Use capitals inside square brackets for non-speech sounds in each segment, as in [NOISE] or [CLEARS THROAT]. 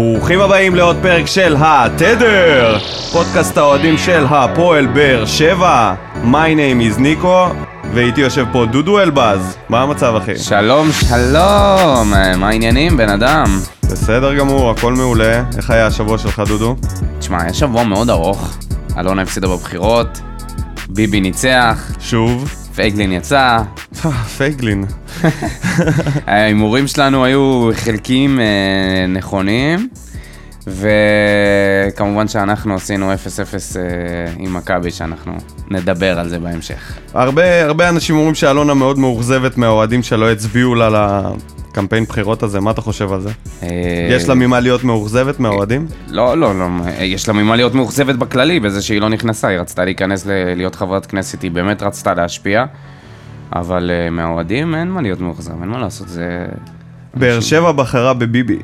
ברוכים הבאים לעוד פרק של התדר! פודקאסט האוהדים של הפועל באר שבע. My name is ניקו, ואיתי יושב פה דודו אלבז. מה המצב אחי? שלום, שלום, מה העניינים, בן אדם? בסדר גמור, הכל מעולה. איך היה השבוע שלך דודו? תשמע, היה שבוע מאוד ארוך. אלונה הפסידה בבחירות, ביבי ניצח, שוב. פייגלין יצא, [LAUGHS] פייגלין. [LAUGHS] ההימורים שלנו היו חלקיים אה, נכונים, וכמובן שאנחנו עשינו 0-0 אה, עם מכבי, שאנחנו נדבר על זה בהמשך. הרבה, הרבה אנשים אומרים שאלונה מאוד מאוכזבת מהאוהדים שלא הצביעו לה לקמפיין בחירות הזה, מה אתה חושב על זה? אה, יש לה ממה להיות מאוכזבת מהאוהדים? לא, לא, לא, יש לה ממה להיות מאוכזבת בכללי, בזה שהיא לא נכנסה, היא רצתה להיכנס ל- להיות חברת כנסת, היא באמת רצתה להשפיע, אבל uh, מהאוהדים אין מה להיות מאוכזב, אין מה לעשות, זה... באר שבע בחרה בביבי,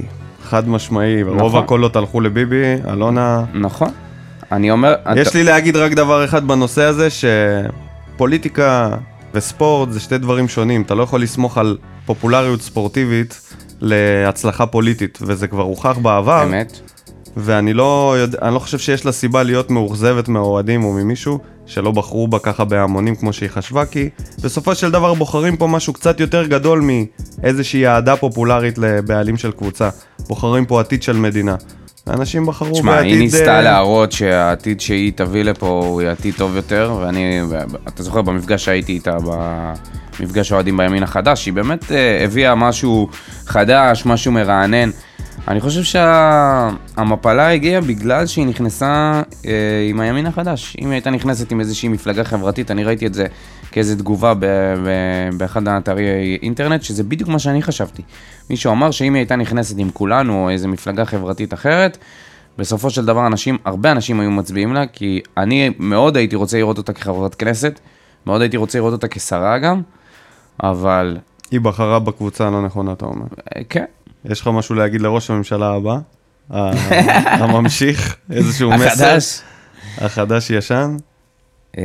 חד משמעי, רוב נכון. הקולות הלכו לביבי, אלונה... נכון. אני אומר... יש אתה- לי להגיד רק דבר אחד בנושא הזה, שפוליטיקה וספורט זה שתי דברים שונים, אתה לא יכול לסמוך על פופולריות ספורטיבית להצלחה פוליטית, וזה כבר הוכח בעבר, אמת. ואני לא, יודע, אני לא חושב שיש לה סיבה להיות מאוכזבת מהאוהדים או ממישהו שלא בחרו בה ככה בהמונים כמו שהיא חשבה, כי בסופו של דבר בוחרים פה משהו קצת יותר גדול מאיזושהי אהדה פופולרית לבעלים של קבוצה. בוחרים פה עתיד של מדינה. אנשים בחרו תשמע, בעתיד... היא ניסתה אה, להראות שהעתיד שהיא תביא לפה הוא עתיד טוב יותר, ואני, אתה זוכר, במפגש שהייתי איתה, במפגש האוהדים בימין החדש, היא באמת אה, הביאה משהו חדש, משהו מרענן. אני חושב שהמפלה הגיעה בגלל שהיא נכנסה אה, עם הימין החדש. אם היא הייתה נכנסת עם איזושהי מפלגה חברתית, אני ראיתי את זה כאיזו תגובה ב- ב- באחד האתרי אינטרנט, שזה בדיוק מה שאני חשבתי. מישהו אמר שאם היא הייתה נכנסת עם כולנו או איזו מפלגה חברתית אחרת, בסופו של דבר אנשים, הרבה אנשים היו מצביעים לה, כי אני מאוד הייתי רוצה לראות אותה כחברת כנסת, מאוד הייתי רוצה לראות אותה כשרה גם, אבל היא בחרה בקבוצה הלא נכונה, אתה אומר. אה, כן, יש לך משהו להגיד לראש הממשלה הבא? [LAUGHS] הממשיך? איזשהו מסר? החדש. החדש-ישן? אה,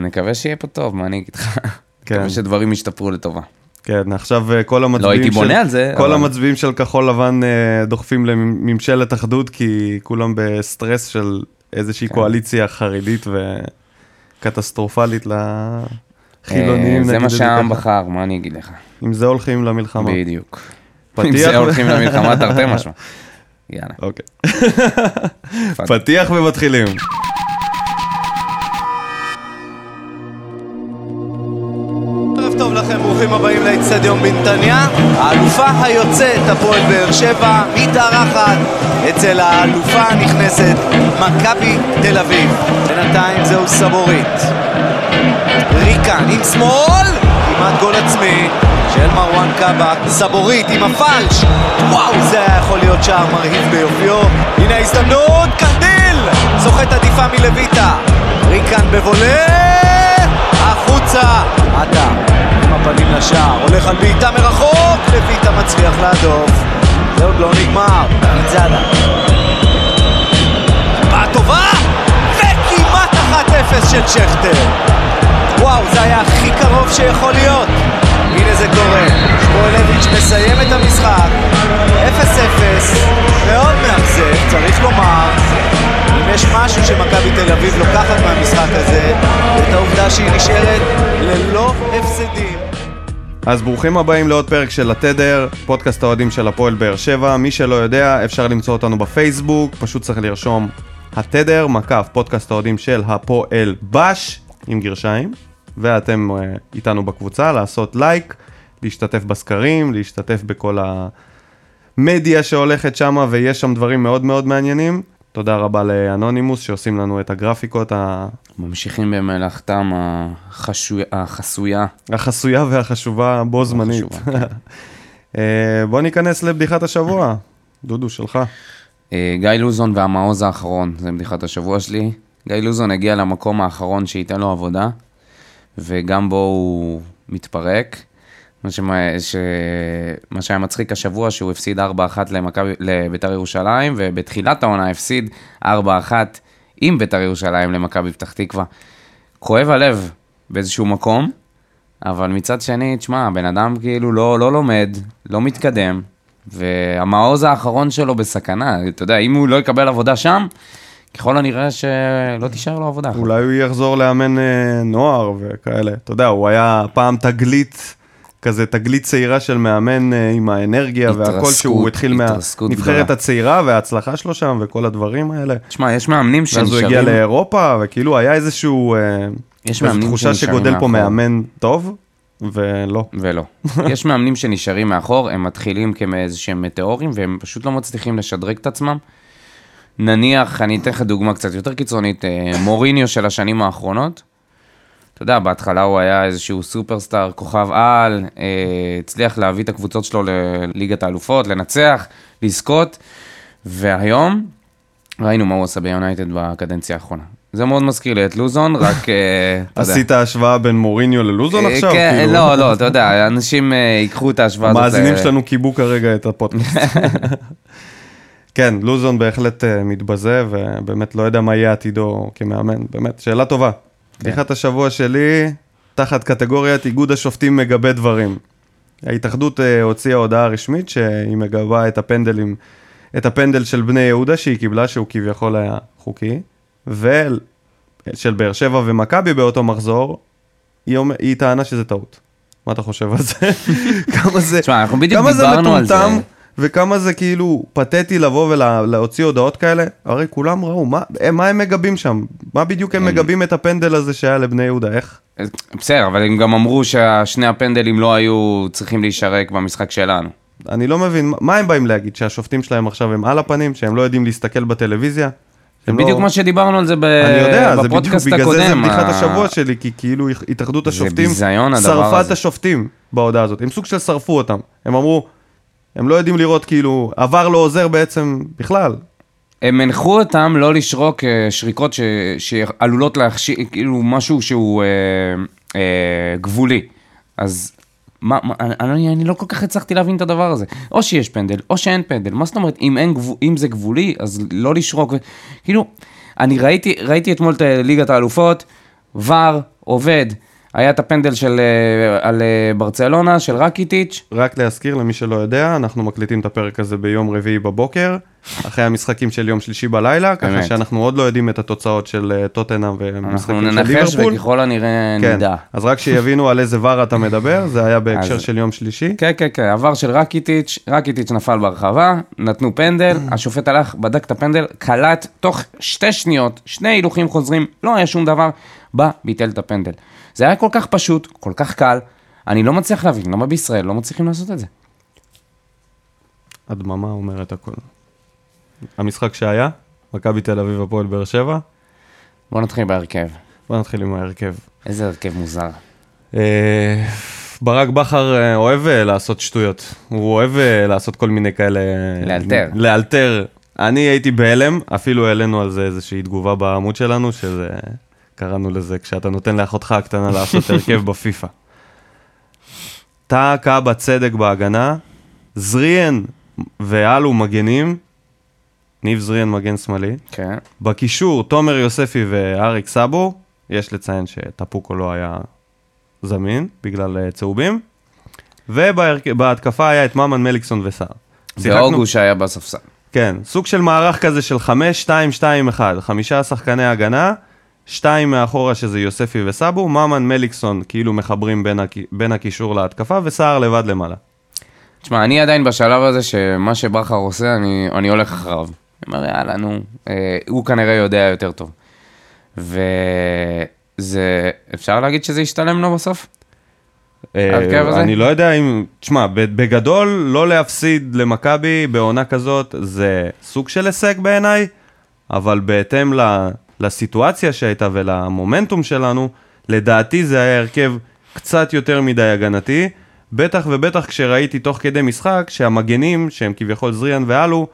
נקווה שיהיה פה טוב, מה אני אגיד לך? כן. נקווה שדברים ישתפרו לטובה. כן, עכשיו אה, כל המצביעים הייתי של... בונה על זה, כל אבל- המצביעים של כחול לבן אה, דוחפים לממשלת אחדות, כי כולם בסטרס של איזושהי כן. קואליציה חרדית וקטסטרופלית לחילונים, זה מה שהעם. בחר, מה אני אגיד לך? עם זה הולכים למלחמה. בדיוק. פתיח אם זה הולכים למלחמה תרתי משמע. יאללה. אוקיי. פתיח ומתחילים. ערב טוב לכם, ברוכים הבאים לאצטדיון בנתניה. האלופה היוצאת, הפועל באר שבע, מתארחת אצל האלופה הנכנסת, מכבי תל אביב. בינתיים זהו סבורית. ריקן עם שמאל, כמעט גול עצמי של מרואן קאבה. סבורית עם הפלש, וואו, זה היה יכול להיות שער מרהיב ביופיו. הנה ההזדמנות, קנדיל! סוחט עדיפה מלויטה. ריקן בבולה, החוצה. עטה, עם הפנים לשער, הולך על בעיטה מרחוק, לויטה מצליח להדוף. זה עוד לא נגמר, ניצדה. באה טובה, וכמעט 1-0 של שכטר. וואו, זה היה הכי קרוב שיכול להיות. הנה זה קורה. שמואלביץ' מסיים את המשחק. 0-0, מאוד מאכזב, צריך לומר. אם יש משהו שמכבי תל אביב לוקחת מהמשחק הזה, את העובדה שהיא נשארת ללא הפסדים. אז ברוכים הבאים לעוד פרק של התדר, פודקאסט האוהדים של הפועל באר שבע. מי שלא יודע, אפשר למצוא אותנו בפייסבוק, פשוט צריך לרשום התדר, מקף, פודקאסט האוהדים של הפועל בש, עם גרשיים, ואתם אה, איתנו בקבוצה, לעשות לייק, להשתתף בסקרים, להשתתף בכל המדיה שהולכת שמה, ויש שם דברים מאוד מאוד מעניינים. תודה רבה לאנונימוס שעושים לנו את הגרפיקות ה- ממשיכים במלאכתם החשוי- החסויה. החסויה והחשובה בו זמנית. החשובה, כן. [LAUGHS] אה, בוא ניכנס לבדיחת השבוע. דודו, שלך. אה, גיא לוזון והמעוז האחרון, זה בדיחת השבוע שלי. גיא לוזון הגיע למקום האחרון שייתן לו עבודה, וגם בו הוא מתפרק. מה, שמה, ש... מה שהיה מצחיק השבוע, שהוא הפסיד 4-1 למכבי- לביתר ירושלים, ובתחילת העונה הפסיד 4-1 עם ביתר ירושלים למכבי פתח תקווה. כואב הלב באיזשהו מקום, אבל מצד שני, תשמע, הבן אדם כאילו לא, לא לומד, לא מתקדם, והמעוז האחרון שלו בסכנה, אתה יודע, אם הוא לא יקבל עבודה שם, ככל הנראה שלא תישאר לו עבודה. אולי הוא יחזור לאמן אה, נוער וכאלה. אתה יודע, הוא היה פעם תגלית, כזה תגלית צעירה של מאמן אה, עם האנרגיה והכל, שהוא התחיל מהנבחרת. הצעירה וההצלחה שלו שם וכל הדברים האלה. תשמע, יש מאמנים ואז הוא שנשארים... הגיע לאירופה, וכאילו היה איזשהו... אה, יש מאמנים תחושה שנשארים שגודל פה מאחור. מאמן טוב, ולא. ולא. [LAUGHS] יש מאמנים שנשארים מאחור, הם מתחילים כאיזה שהם מטאורים, והם פשוט לא מצליחים לשדרג את עצמם. נניח, אני אתן לך דוגמה קצת יותר קיצונית, אה, מוריניו של השנים האחרונות. אתה יודע, בהתחלה הוא היה איזשהו סופרסטאר, כוכב על, אה, הצליח להביא את הקבוצות שלו לליגת האלופות, לנצח, לזכות, והיום ראינו מה הוא עשה ביונייטד בקדנציה האחרונה. זה מאוד מזכיר לי את לוזון, רק, אה. עשית השוואה בין מוריניו ללוזון אה, עכשיו? כן, כאילו? לא, לא, אתה יודע, אנשים ייקחו את ההשוואה הזאת. המאזינים שלנו קיבלו כרגע את הפודקאסט. [LAUGHS] כן, לוזון בהחלט אה, מתבזה, ובאמת לא יודע מה יהיה עתידו כמאמן, באמת, שאלה טובה. כן. פתיחת השבוע שלי, תחת קטגוריית איגוד השופטים מגבה דברים. ההתאחדות אה, הוציאה הודעה רשמית שהיא מגבה את הפנדלים, את הפנדל של בני יהודה שהיא קיבלה, שהוא כביכול היה חוקי, ושל באר שבע ומכבי באותו מחזור, היא, אומר, היא טענה שזה טעות. מה אתה חושב על זה? [LAUGHS] כמה זה, תשמע, אנחנו בדיוק כמה זה דיברנו על זה. מטומטם, וכמה זה כאילו פתטי לבוא ולהוציא הודעות כאלה, הרי כולם ראו, מה, הם- מה הם מגבים שם? מה בדיוק הם הם- מגבים את הפנדל הזה שהיה לבני יהודה, איך? בסדר, אבל הם גם אמרו ששני הפנדלים לא היו צריכים להישרק במשחק שלנו. אני לא מבין, מה הם באים להגיד? שהשופטים שלהם עכשיו הם על הפנים? שהם לא יודעים להסתכל בטלוויזיה? זה הם בדיוק לא... מה שדיברנו על זה ב- אני יודע, בפודקאסט בגלל הקודם. זה זה בדיחת ה- השבוע שלי, כי כאילו התאחדות השופטים שרפה. את השופטים בהודעה הזאת. הם סוג של שרפו אותם. הם אמרו, הם לא יודעים לראות כאילו, עבר לא עוזר בעצם בכלל. הם הנחו אותם לא לשרוק אה, שריקות ש... שעלולות להכשיר, כאילו משהו שהוא אה, אה, גבולי. אז מה, מה, אני, אני, לא כל כך הצלחתי להבין את הדבר הזה. או שיש פנדל, או שאין פנדל. מה זאת אומרת, אם, אין גבול, אם זה גבולי, אז לא לשרוק. כאילו, אני ראיתי, ראיתי אתמול את ליגת האלופות, ור, עובד. היה את הפנדל של, אה, על אה, ברצלונה, של רקיטיץ'. רק להזכיר למי שלא יודע, אנחנו מקליטים את הפרק הזה ביום רביעי בבוקר, אחרי המשחקים של יום שלישי בלילה, ככה. שאנחנו עוד לא יודעים את התוצאות של אה, טוטנאם אנחנו ומשחקים של ננחש ליברפול. וככל הנראה כן, נדע. אז רק שיבינו על איזה ור אתה מדבר, זה היה [LAUGHS] בהקשר אז- של יום שלישי. כן, כן, כן, עבר של רקיטיץ', רקיטיץ' נפל ברחבה, נתנו פנדל. [CLEARS THROAT] השופט הלך, בדק את הפנדל, קלט, תוך שתי שניות, שני הילוכים חוזרים, לא היה שום דבר, בא, ביטל את הפנדל. זה היה כל כך פשוט, כל כך קל, אני לא מצליח להבין, למה בישראל לא מצליחים לעשות את זה? הדממה אומרת הכל. המשחק שהיה, מכבי תל אביב הפועל באר שבע, בוא נתחיל בהרכב. בוא נתחיל עם ההרכב. איזה הרכב מוזר. אה, ברק בכר אה, אוהב אה, לעשות שטויות, הוא אוהב לעשות כל מיני כאלה... לאלתר. לאלתר. אני הייתי בהלם, אפילו העלינו על זה איזושהי תגובה בעמוד שלנו, שזה... קראנו לזה, כשאתה נותן לאחותך הקטנה לעשות הרכב [LAUGHS] בפיפא. טאה קאבה צדק בהגנה, זריאן ואלו מגנים, ניב זריאן מגן שמאלי. כן. בקישור, תומר יוספי ואריק סאבו, יש לציין שטפוקו לא היה זמין בגלל אה, צהובים, ובהתקפה היה את ממן מליקסון וסער. ואוגו שהיה בספסל. כן, סוג של מערך כזה של 5, 2, 2, 1, חמישה שחקני הגנה, שתיים מאחורה שזה יוספי וסאבו, ממן מליקסון כאילו מחברים בין, הק... בין הקישור להתקפה, וסער לבד למעלה. תשמע, אני עדיין בשלב הזה שמה שבכר עושה, אני, אני הולך אחריו. אני אומר, יאללה, נו, אה, הוא כנראה יודע יותר טוב. וזה, אפשר להגיד שזה ישתלם לו בסוף? אה, אני לא יודע אם, תשמע, בגדול, לא להפסיד למכבי בעונה כזאת, זה סוג של הישג בעיניי, אבל בהתאם ל... לסיטואציה שהייתה ולמומנטום שלנו, לדעתי זה היה הרכב קצת יותר מדי הגנתי, בטח ובטח כשראיתי תוך כדי משחק שהמגנים, שהם כביכול זריאן ואלו,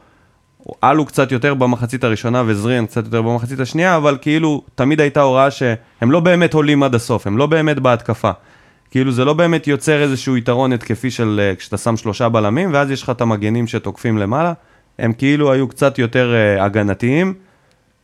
אלו קצת יותר במחצית הראשונה וזריאן קצת יותר במחצית השנייה, אבל כאילו תמיד הייתה הוראה שהם לא באמת עולים עד הסוף, הם לא באמת בהתקפה. כאילו זה לא באמת יוצר איזשהו יתרון התקפי של אה, כשאתה שם שלושה בלמים, ואז יש לך את המגנים שתוקפים למעלה, הם כאילו היו קצת יותר אה, הגנתיים.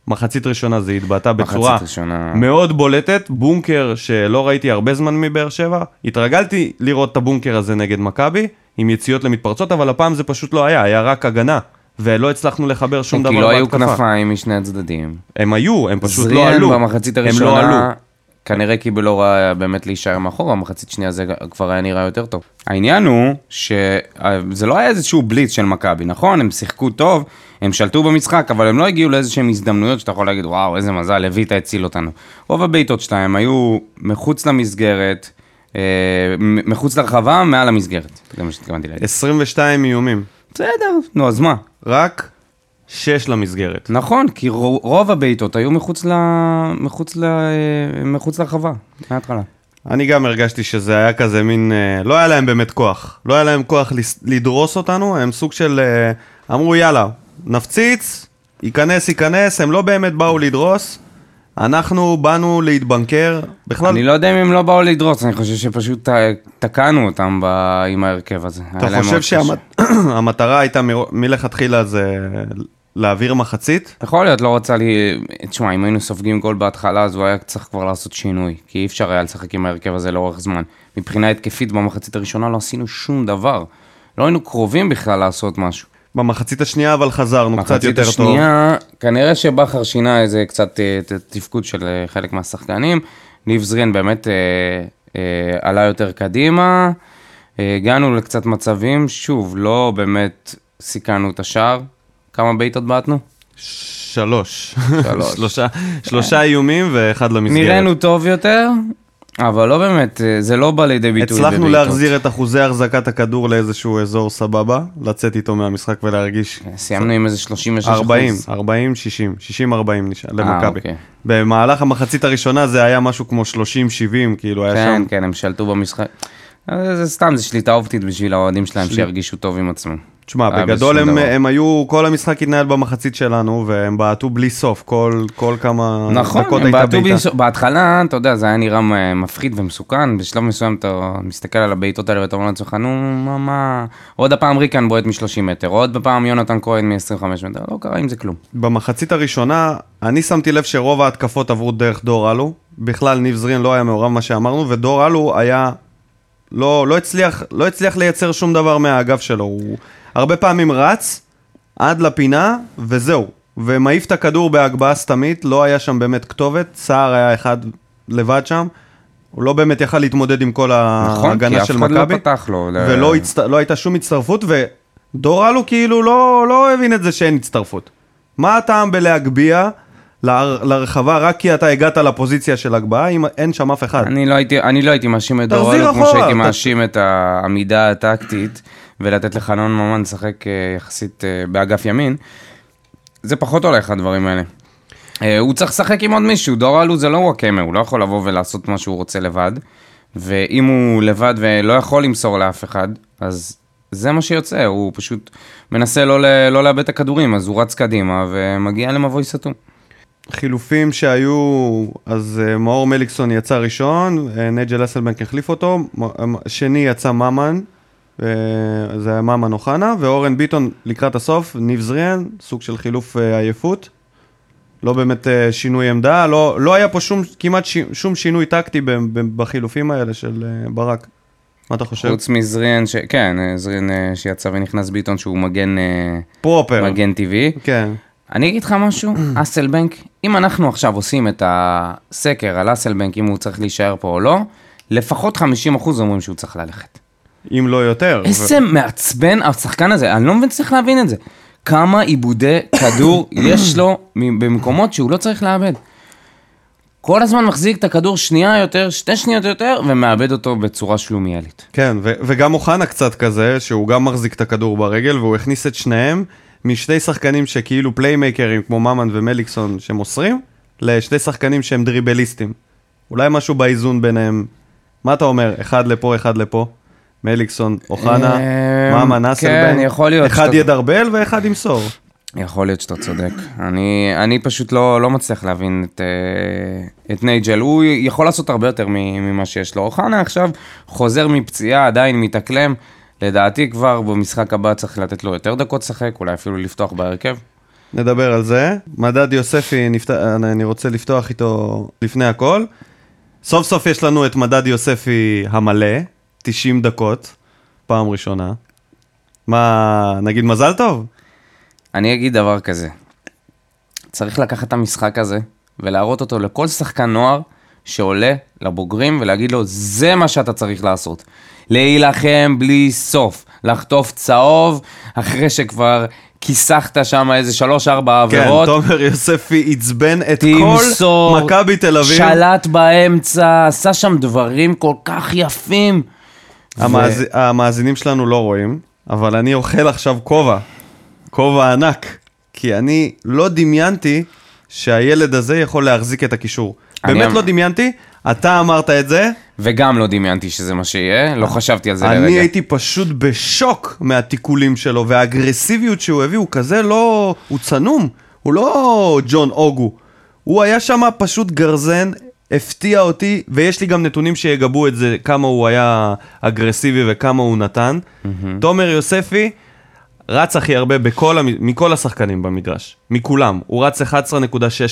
מחצית ראשונה זה התבטא בצורה ראשונה. מאוד בולטת, בונקר שלא ראיתי הרבה זמן מבאר שבע. התרגלתי לראות את הבונקר הזה נגד מכבי, עם יציאות למתפרצות, אבל הפעם זה פשוט לא היה, היה רק הגנה. ולא הצלחנו לחבר שום דבר כי לא היו בהתקפה. כנפיים משני הצדדים. הם היו, הם פשוט לא זריאן עלו. במחצית הם לא הראשונה, עלו. כנראה קיבל הוראה באמת להישאר מאחורה, במחצית שנייה זה כבר היה נראה יותר טוב. העניין הוא שזה לא היה איזשהו בליץ של מכבי, נכון? הם שיחקו טוב, הם שלטו במשחק, אבל הם לא הגיעו לאיזשהם הזדמנויות שאתה יכול להגיד, וואו, איזה מזל, לויטה הציל אותנו. רוב הבעיטות שלהם היו מחוץ למסגרת, אה, מחוץ לרחבה, מעל המסגרת. זה מה שהתכוונתי להגיד. 22 איומים, בסדר, נו, אז מה? רק 6 למסגרת. נכון, כי רו- רוב הבעיטות היו מחוץ, ל... מחוץ, ל... מחוץ לרחבה, מההתחלה. אני גם הרגשתי שזה היה כזה מין, אה, לא היה להם באמת כוח. לא היה להם כוח לדרוס אותנו, הם סוג של, אה, אמרו יאללה, נפציץ, ייכנס, ייכנס, הם לא באמת באו לדרוס. אנחנו באנו להתבנקר, בכלל, אני לא יודע אם הם לא באו לדרוס, אני חושב שפשוט תקענו אותם ב... עם ההרכב הזה. אתה חושב. שהמטרה [CLEARS THROAT] הייתה מ- מלכתחילה זה להעביר מחצית? יכול להיות, לא רצה לי... תשמע, אם היינו סופגים גול בהתחלה, אז הוא היה צריך כבר לעשות שינוי. כי אי אפשר היה לשחק עם ההרכב הזה לאורך זמן. מבחינה התקפית, במחצית הראשונה לא עשינו שום דבר. לא היינו קרובים בכלל לעשות משהו. במחצית השנייה אבל חזרנו קצת יותר טוב. השנייה, כנראה שבכר שינה איזה קצת אה, תפקוד של אה, חלק מהשחקנים. ניב זרין באמת אה, אה, עלה יותר קדימה. אה, הגענו לקצת מצבים, שוב, לא באמת סיכנו את השער. כמה בעיטות בעטנו? שלוש. שלוש. [LAUGHS] שלושה, שלושה איומים ואחד למסגרת. נראינו טוב יותר, אבל לא באמת, אה, זה לא בא לידי ביטוי הצלחנו בבעיטות. להחזיר את אחוזי החזקת הכדור לאיזשהו אזור סבבה, לצאת איתו מהמשחק ולהרגיש סיימנו עם איזה 36 40, אחוז. 40, 60, 60, 40 נשאר למכבי. אוקיי. במהלך המחצית הראשונה זה היה משהו כמו 30, 70, כאילו היה כן, שם... כן, הם שלטו במשחק. אה, זה סתם, זה שליטה אופטית בשביל האוהדים שלהם שירגישו טוב עם עצמם. תשמע, היה בגדול הם. הם היו, כל המשחק התנהל במחצית שלנו, והם בעטו בלי סוף, כל, כל כמה נכון, דקות הם הייתה בעטו בעיטה. בלי- בהתחלה, אתה יודע, זה היה נראה מפחיד ומסוכן, בשלב מסוים אתה מסתכל על הבעיטות האלה ואתה אומר לעצמך, נו, מה, מה, עוד הפעם ריקן בועט מ-30 מטר, עוד פעם יונתן כהן מ-25 מטר, לא קרה עם זה כלום. במחצית הראשונה, אני שמתי לב שרוב ההתקפות עברו דרך דור אלו. בכלל, ניב זרין לא היה מעורב מה שאמרנו, ודור אלו היה... לא, לא, הצליח, לא הצליח לייצר שום דבר מהאגף שלו. הוא הרבה פעמים רץ עד לפינה, וזהו. ומעיף את הכדור בהגבהה סתמית, לא היה שם באמת כתובת. סער היה אחד לבד שם. הוא לא באמת יכל להתמודד עם כל נכון, כי ההגנה אף של אחד לא מכבי. פתח לו. ולא הצט... לא הייתה שום הצטרפות, ודור אלו כאילו לא, לא הבין את זה שאין הצטרפות. מה הטעם בלהגביה ל- לרחבה רק כי אתה הגעת לפוזיציה של הגבהה, אם אין שם אף אחד? אני לא הייתי, אני לא הייתי מאשים את דור תחזיר אלו כמו אחורה, שהייתי מאשים את העמידה הטקטית ולתת לחנון ממן לשחק אה, יחסית אה, באגף ימין. זה פחות הולך הדברים האלה. אה, הוא צריך לשחק עם עוד מישהו, דור אלו זה לא וואקמה, הוא לא יכול לבוא ולעשות מה שהוא רוצה לבד. ואם הוא לבד ולא יכול למסור לאף אחד, אז זה מה שיוצא, הוא פשוט מנסה לא, לא לאבד את הכדורים, אז הוא רץ קדימה ומגיע למבוי סתום. חילופים שהיו, אז מאור מליקסון יצא ראשון, נייג'ל אסלבנק החליף אותו, שני יצא ממן, זה היה ממן אוחנה, ואורן ביטון לקראת הסוף, ניב זריאן, סוג של חילוף uh, עייפות. לא באמת uh, שינוי עמדה, לא, לא היה פה שום, כמעט ש, שום שינוי טקטי בחילופים האלה של uh, ברק. מה אתה חושב? חוץ מזריאן, ש... כן, אה, זריאן אה, שיצא ונכנס ביטון שהוא מגן, אה, פרופר. מגן טבעי. כן. אני אגיד לך משהו, [CLEARS THROAT] אסלבנק, אם אנחנו עכשיו עושים את הסקר על אסלבנק, אם הוא צריך להישאר פה או לא, לפחות 50% אומרים שהוא צריך ללכת. אם לא יותר. איזה מעצבן השחקן הזה, אני לא מבין, צריך להבין את זה. כמה עיבודי כדור [COUGHS] יש לו במקומות שהוא לא צריך לאבד. כל הזמן מחזיק את הכדור שנייה יותר, שתי שניות יותר, ומאבד אותו בצורה שלומיאלית. כן, ו- וגם אוחנה קצת כזה, שהוא גם מחזיק את הכדור ברגל, והוא הכניס את שניהם משני שחקנים שכאילו פליימייקרים, כמו ממן ומליקסון, שמוסרים, לשני שחקנים שהם דריבליסטים. אולי משהו באיזון ביניהם. מה אתה אומר? אחד לפה, אחד לפה? מליקסון, אוחנה, אה, ממן, כן, אסלבן, יכול להיות אחד ידרבל ואחד ימסור. יכול להיות שאתה צודק. אני, אני פשוט לא, לא מצליח להבין את, אה, את נייג'ל. הוא יכול לעשות הרבה יותר ממה שיש לו. אוחנה עכשיו חוזר מפציעה, עדיין מתאקלם. לדעתי כבר במשחק הבא צריך לתת לו יותר דקות לשחק, אולי אפילו לפתוח בהרכב. נדבר על זה. מדד יוספי, נפת... אני רוצה לפתוח איתו לפני הכל. סוף סוף יש לנו את מדד יוספי המלא, 90 דקות, פעם ראשונה. מה, נגיד מזל טוב? אני אגיד דבר כזה, צריך לקחת את המשחק הזה ולהראות אותו לכל שחקן נוער שעולה לבוגרים ולהגיד לו, זה מה שאתה צריך לעשות. להילחם בלי סוף, לחטוף צהוב אחרי שכבר כיסחת שם איזה שלוש-ארבע כן, עבירות. תומר יוספי עצבן את תמסור, כל מכבי תל אביב. שלט באמצע, עשה שם דברים כל כך יפים. המאז... המאזינים שלנו לא רואים, אבל אני אוכל עכשיו כובע, כובע ענק, כי אני לא דמיינתי שהילד הזה יכול להחזיק את הקישור. אני באמת אמ- לא דמיינתי, אתה אמרת את זה, וגם לא דמיינתי שזה מה שיהיה, לא חשבתי על זה אני לרגע. הייתי פשוט בשוק מהתיקולים שלו, והאגרסיביות שהוא הביא, הוא כזה לא... הוא צנום, הוא לא ג'ון אוגו. הוא היה שם פשוט גרזן, הפתיע אותי, ויש לי גם נתונים שיגבו את זה, כמה הוא היה אגרסיבי וכמה הוא נתן. תומר יוספי רץ הכי הרבה בכל, מכל השחקנים במגרש, מכולם. הוא רץ 11.6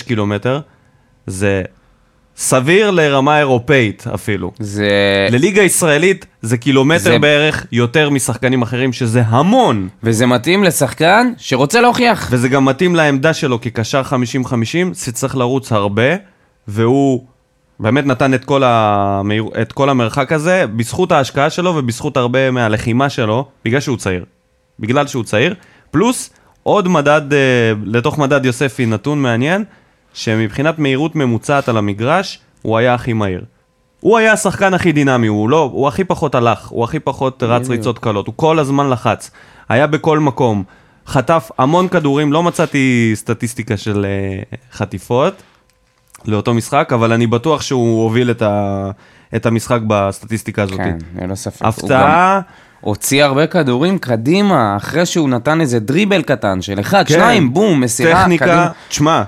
קילומטר, זה סביר לרמה אירופאית אפילו. זה... לליגה ישראלית זה קילומטר זה- בערך יותר משחקנים אחרים, שזה המון. וזה מתאים לשחקן שרוצה להוכיח. וזה גם מתאים לעמדה שלו כקשר 50-50, שצריך לרוץ הרבה, והוא באמת נתן את כל, המהיר... את כל המרחק הזה, בזכות ההשקעה שלו ובזכות הרבה מהלחימה שלו, בגלל שהוא צעיר. בגלל שהוא צעיר. פלוס עוד מדד, אה, לתוך מדד יוספי נתון מעניין, שמבחינת מהירות ממוצעת על המגרש, הוא היה הכי מהיר. הוא היה השחקן הכי דינמי, הוא לא, הוא הכי פחות הלך, הוא הכי פחות רץ ריצות קלות, הוא כל הזמן לחץ, היה בכל מקום, חטף המון כדורים, לא מצאתי סטטיסטיקה של uh, חטיפות לאותו משחק, אבל אני בטוח שהוא הוביל את, ה, את המשחק בסטטיסטיקה הזאת. כן, ללא ספק. הפתעה, הוציא הרבה כדורים קדימה, אחרי שהוא נתן איזה דריבל קטן של אחד, כן. שניים, בום, מסירה, טכניקה, קדימה. תשמע,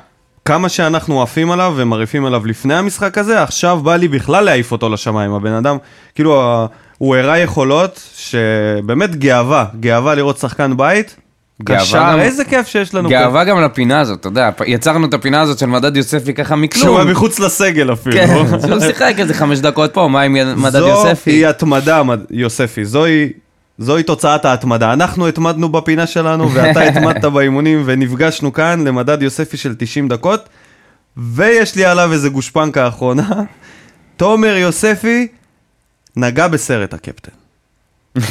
כמה שאנחנו עפים עליו ומרעיפים עליו לפני המשחק הזה, עכשיו בא לי בכלל להעיף אותו לשמיים. הבן אדם, כאילו, הוא הראה יכולות שבאמת גאווה, גאווה לראות שחקן בית. קשר, גם- איזה כיף שיש לנו גאווה גם לפינה הזאת, אתה יודע, יצרנו את הפינה הזאת של מדד יוספי ככה שהוא מכלום. היה מחוץ לסגל אפילו. כן, שהוא שיחק איזה חמש דקות פה, מה עם מדד יוספי? זו היא התמדה, מד- יוספי. זוהי, זוהי תוצאת ההתמדה. אנחנו התמדנו בפינה שלנו, [LAUGHS] ואתה התמדת באימונים, ונפגשנו כאן למדד יוספי של 90 דקות, ויש לי עליו איזה גושפנקה אחרונה. תומר יוספי נגע בסרט הקפטן.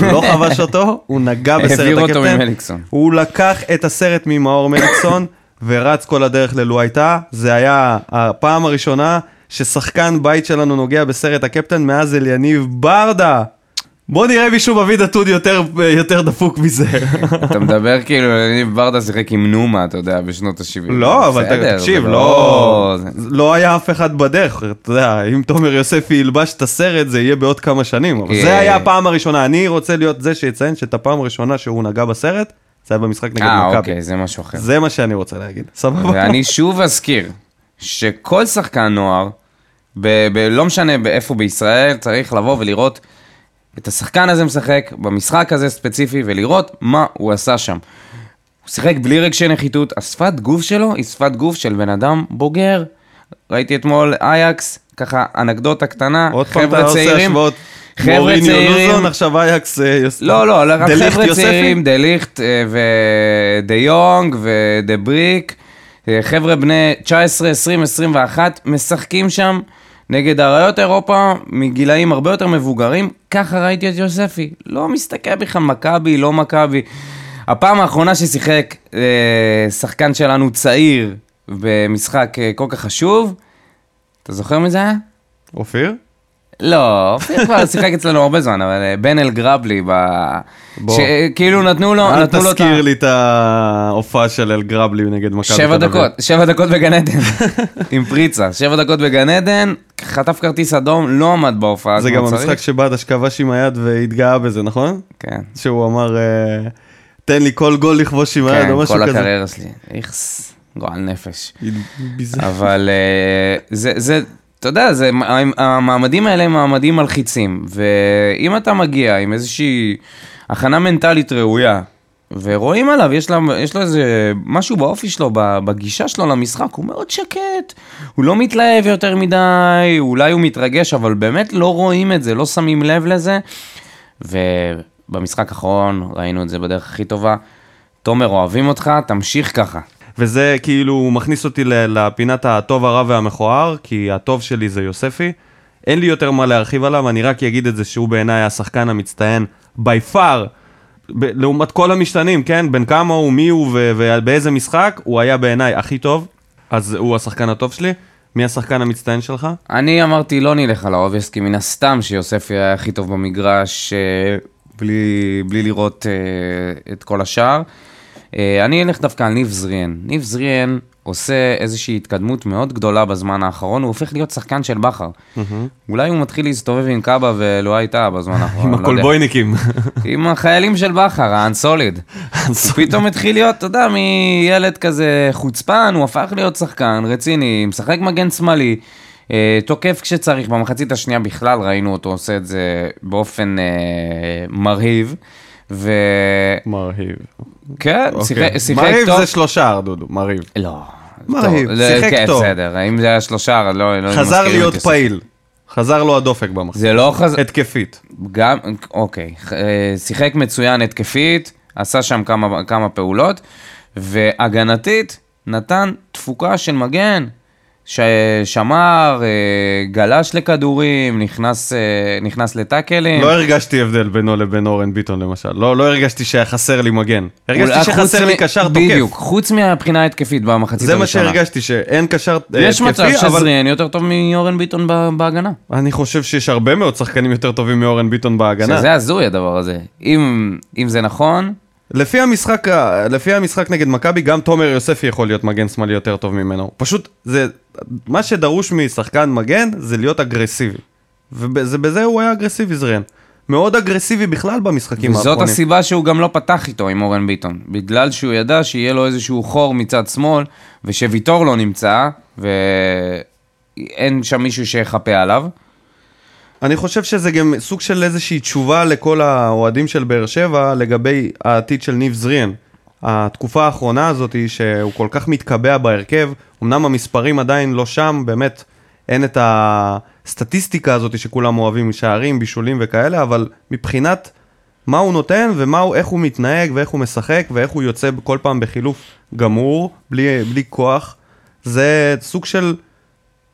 לא חבש אותו, הוא נגע בסרט העביר הקפטן. אותו ממליקסון. הוא לקח את הסרט ממאור מליקסון ורץ כל הדרך ללואייטה. זה היה הפעם הראשונה ששחקן בית שלנו נוגע בסרט הקפטן מאז אליניב ברדה. בוא נראה מישהו מביא דתוד יותר, יותר דפוק מזה. אתה מדבר כאילו, ניב ברדה שיחק עם נומה, אתה יודע, בשנות ה-70. לא, אבל תקשיב, לא, לא היה אף אחד בדרך, אתה יודע, אם תומר יוספי ילבש את הסרט זה יהיה בעוד כמה שנים, אבל אה. זה היה הפעם הראשונה, אני רוצה להיות זה שיציין שאת הפעם הראשונה שהוא נגע בסרט, זה היה במשחק נגד אה, מכבי. אוקיי, זה משהו אחר. זה מה שאני רוצה להגיד, סבבה? ואני שוב אזכיר שכל שחקן נוער, ב- ב- לא משנה באיפה בישראל, צריך לבוא ולראות את השחקן הזה משחק במשחק הזה ספציפי ולראות מה הוא עשה שם. הוא שיחק בלי רגשי נחיתות, השפת גוף שלו היא שפת גוף של בן אדם בוגר. ראיתי אתמול אייקס, ככה אנקדוטה קטנה, עוד פעם אתה חבר'ה עושה צעירים, השוואות. חבר'ה צעירים, לוזון, עכשיו אייקס... אה, יוס- לא, לא, רק חבר'ה יוספי? צעירים, דליכט אה, ודה יונג ודה בריק, אה, חבר'ה בני 19, 20, 21, משחקים שם נגד אריות אירופה מגילאים הרבה יותר מבוגרים, ככה ראיתי את יוספי. לא מסתכל בכלל מכבי, לא מכבי. הפעם האחרונה ששיחק אה, שחקן שלנו צעיר במשחק אה, כל כך חשוב, אתה זוכר מי זה היה? אופיר? לא, אופיר כבר [LAUGHS] שיחק אצלנו הרבה זמן, אבל אה, בן אל גרבלי, ב... שכאילו נתנו לו, אל נתנו לו את ה... תזכיר לי את ההופעה של אל גרבלי נגד מכבי שבע. דקות, שבע דקות בגן עדן, [LAUGHS] עם פריצה, שבע דקות בגן עדן, חטף כרטיס אדום, לא עמד בהופעה זה גם צריך. המשחק שבאדש כבש עם היד והתגאה בזה, נכון? כן, שהוא אמר, אה, תן לי כל גול לכבוש עם היד כן, או משהו כל כזה. הקריירה שלי, איכס, גועל נפש. אבל אה, זה, אתה יודע, זה, המעמדים האלה הם מעמדים מלחיצים, ואם אתה מגיע עם איזושהי הכנה מנטלית ראויה, ורואים עליו, יש, לה, יש לו איזה משהו באופי שלו, בגישה שלו למשחק, הוא מאוד שקט, הוא לא מתלהב יותר מדי, אולי הוא מתרגש, אבל באמת לא רואים את זה, לא שמים לב לזה, במשחק האחרון ראינו את זה בדרך הכי טובה. תומר, אוהבים אותך, תמשיך ככה. וזה כאילו מכניס אותי לפינת הטוב, הרע והמכוער, כי הטוב שלי זה יוספי. אין לי יותר מה להרחיב עליו, אני רק אגיד את זה שהוא בעיניי השחקן המצטיין by far, ב- לעומת כל המשתנים, כן? בין כמה הוא, מי הוא ו- ובאיזה משחק, הוא היה בעיניי הכי טוב, אז הוא השחקן הטוב שלי. מי השחקן המצטיין שלך? אני אמרתי לא נלך על ה obvious, כי מן הסתם שיוספי היה הכי טוב במגרש, אה, בלי, בלי לראות אה, את כל השאר. אה, אני אלך דווקא על ניב זריאן. ניב זריאן עושה איזושהי התקדמות מאוד גדולה בזמן האחרון, הוא הופך להיות שחקן של בכר. אולי הוא מתחיל להסתובב עם קאבה ולואי טאה בזמן האחרון, עם לא. הקולבויניקים. עם החיילים של בכר, האנסוליד. [LAUGHS] הוא פתאום התחיל להיות, אתה יודע, מילד כזה חוצפן, הוא הפך להיות שחקן רציני, משחק מגן שמאלי, אה, תוקף כשצריך, במחצית השנייה בכלל ראינו אותו עושה את זה באופן אה, מרהיב. וכן, מרהיב. שיחק, אוקיי. שיחק מרהיב טוב. זה שלושה, דודו, מרהיב. לא. מרהיב, טוב, שיחק כן, טוב. בסדר, אם זה היה שלושה, לא... לא חזר להיות פעיל. חזר לו הדופק במחזור. זה לא חזר... התקפית. גם, אוקיי, אה, שיחק מצוין התקפית, עשה שם כמה, כמה פעולות, והגנתית נתן תפוקה של מגן, ש- שמר, אה, גלש לכדורים, נכנס, אה, נכנס לטאקלים. לא הרגשתי הבדל בינו לבין אורן ביטון למשל. לא, לא הרגשתי שהיה חסר לי מגן. הרגשתי חוץ שחסר לי קשר תוקף. בדיוק, חוץ מהבחינה ההתקפית במחצית זה מה הראשונה. שהרגשתי, שאין קשר אה, יש מצב התקפי, אבל שזריאן יותר טוב מאורן ביטון בהגנה. אני חושב שיש הרבה מאוד שחקנים יותר טובים מאורן ביטון בהגנה. שזה הזוי הדבר הזה. אם, אם זה נכון, לפי המשחק, לפי המשחק נגד מכבי, גם תומר יוספי יכול להיות מגן שמאלי יותר טוב ממנו. פשוט, זה, מה שדרוש משחקן מגן זה להיות אגרסיבי. ובזה הוא היה אגרסיבי זריאן. מאוד אגרסיבי בכלל במשחקים וזאת האחרונים. הסיבה שהוא גם לא פתח איתו עם אורן ביטון. בגלל שהוא ידע שיהיה לו איזשהו חור מצד שמאל, ושוויטור לא נמצא, ואין שם מישהו שיחפה עליו. אני חושב שזה גם סוג של איזושהי תשובה לכל האוהדים של באר שבע לגבי העתיד של ניב זריאן. התקופה האחרונה הזאת היא שהוא כל כך מתקבע בהרכב, אמנם המספרים עדיין לא שם, באמת אין את הסטטיסטיקה הזאת שכולם אוהבים, שערים, בישולים וכאלה, אבל מבחינת מה הוא נותן ומה הוא, מתנהג ואיך הוא משחק ואיך הוא יוצא כל פעם בחילוף גמור, בלי, בלי כוח, זה סוג של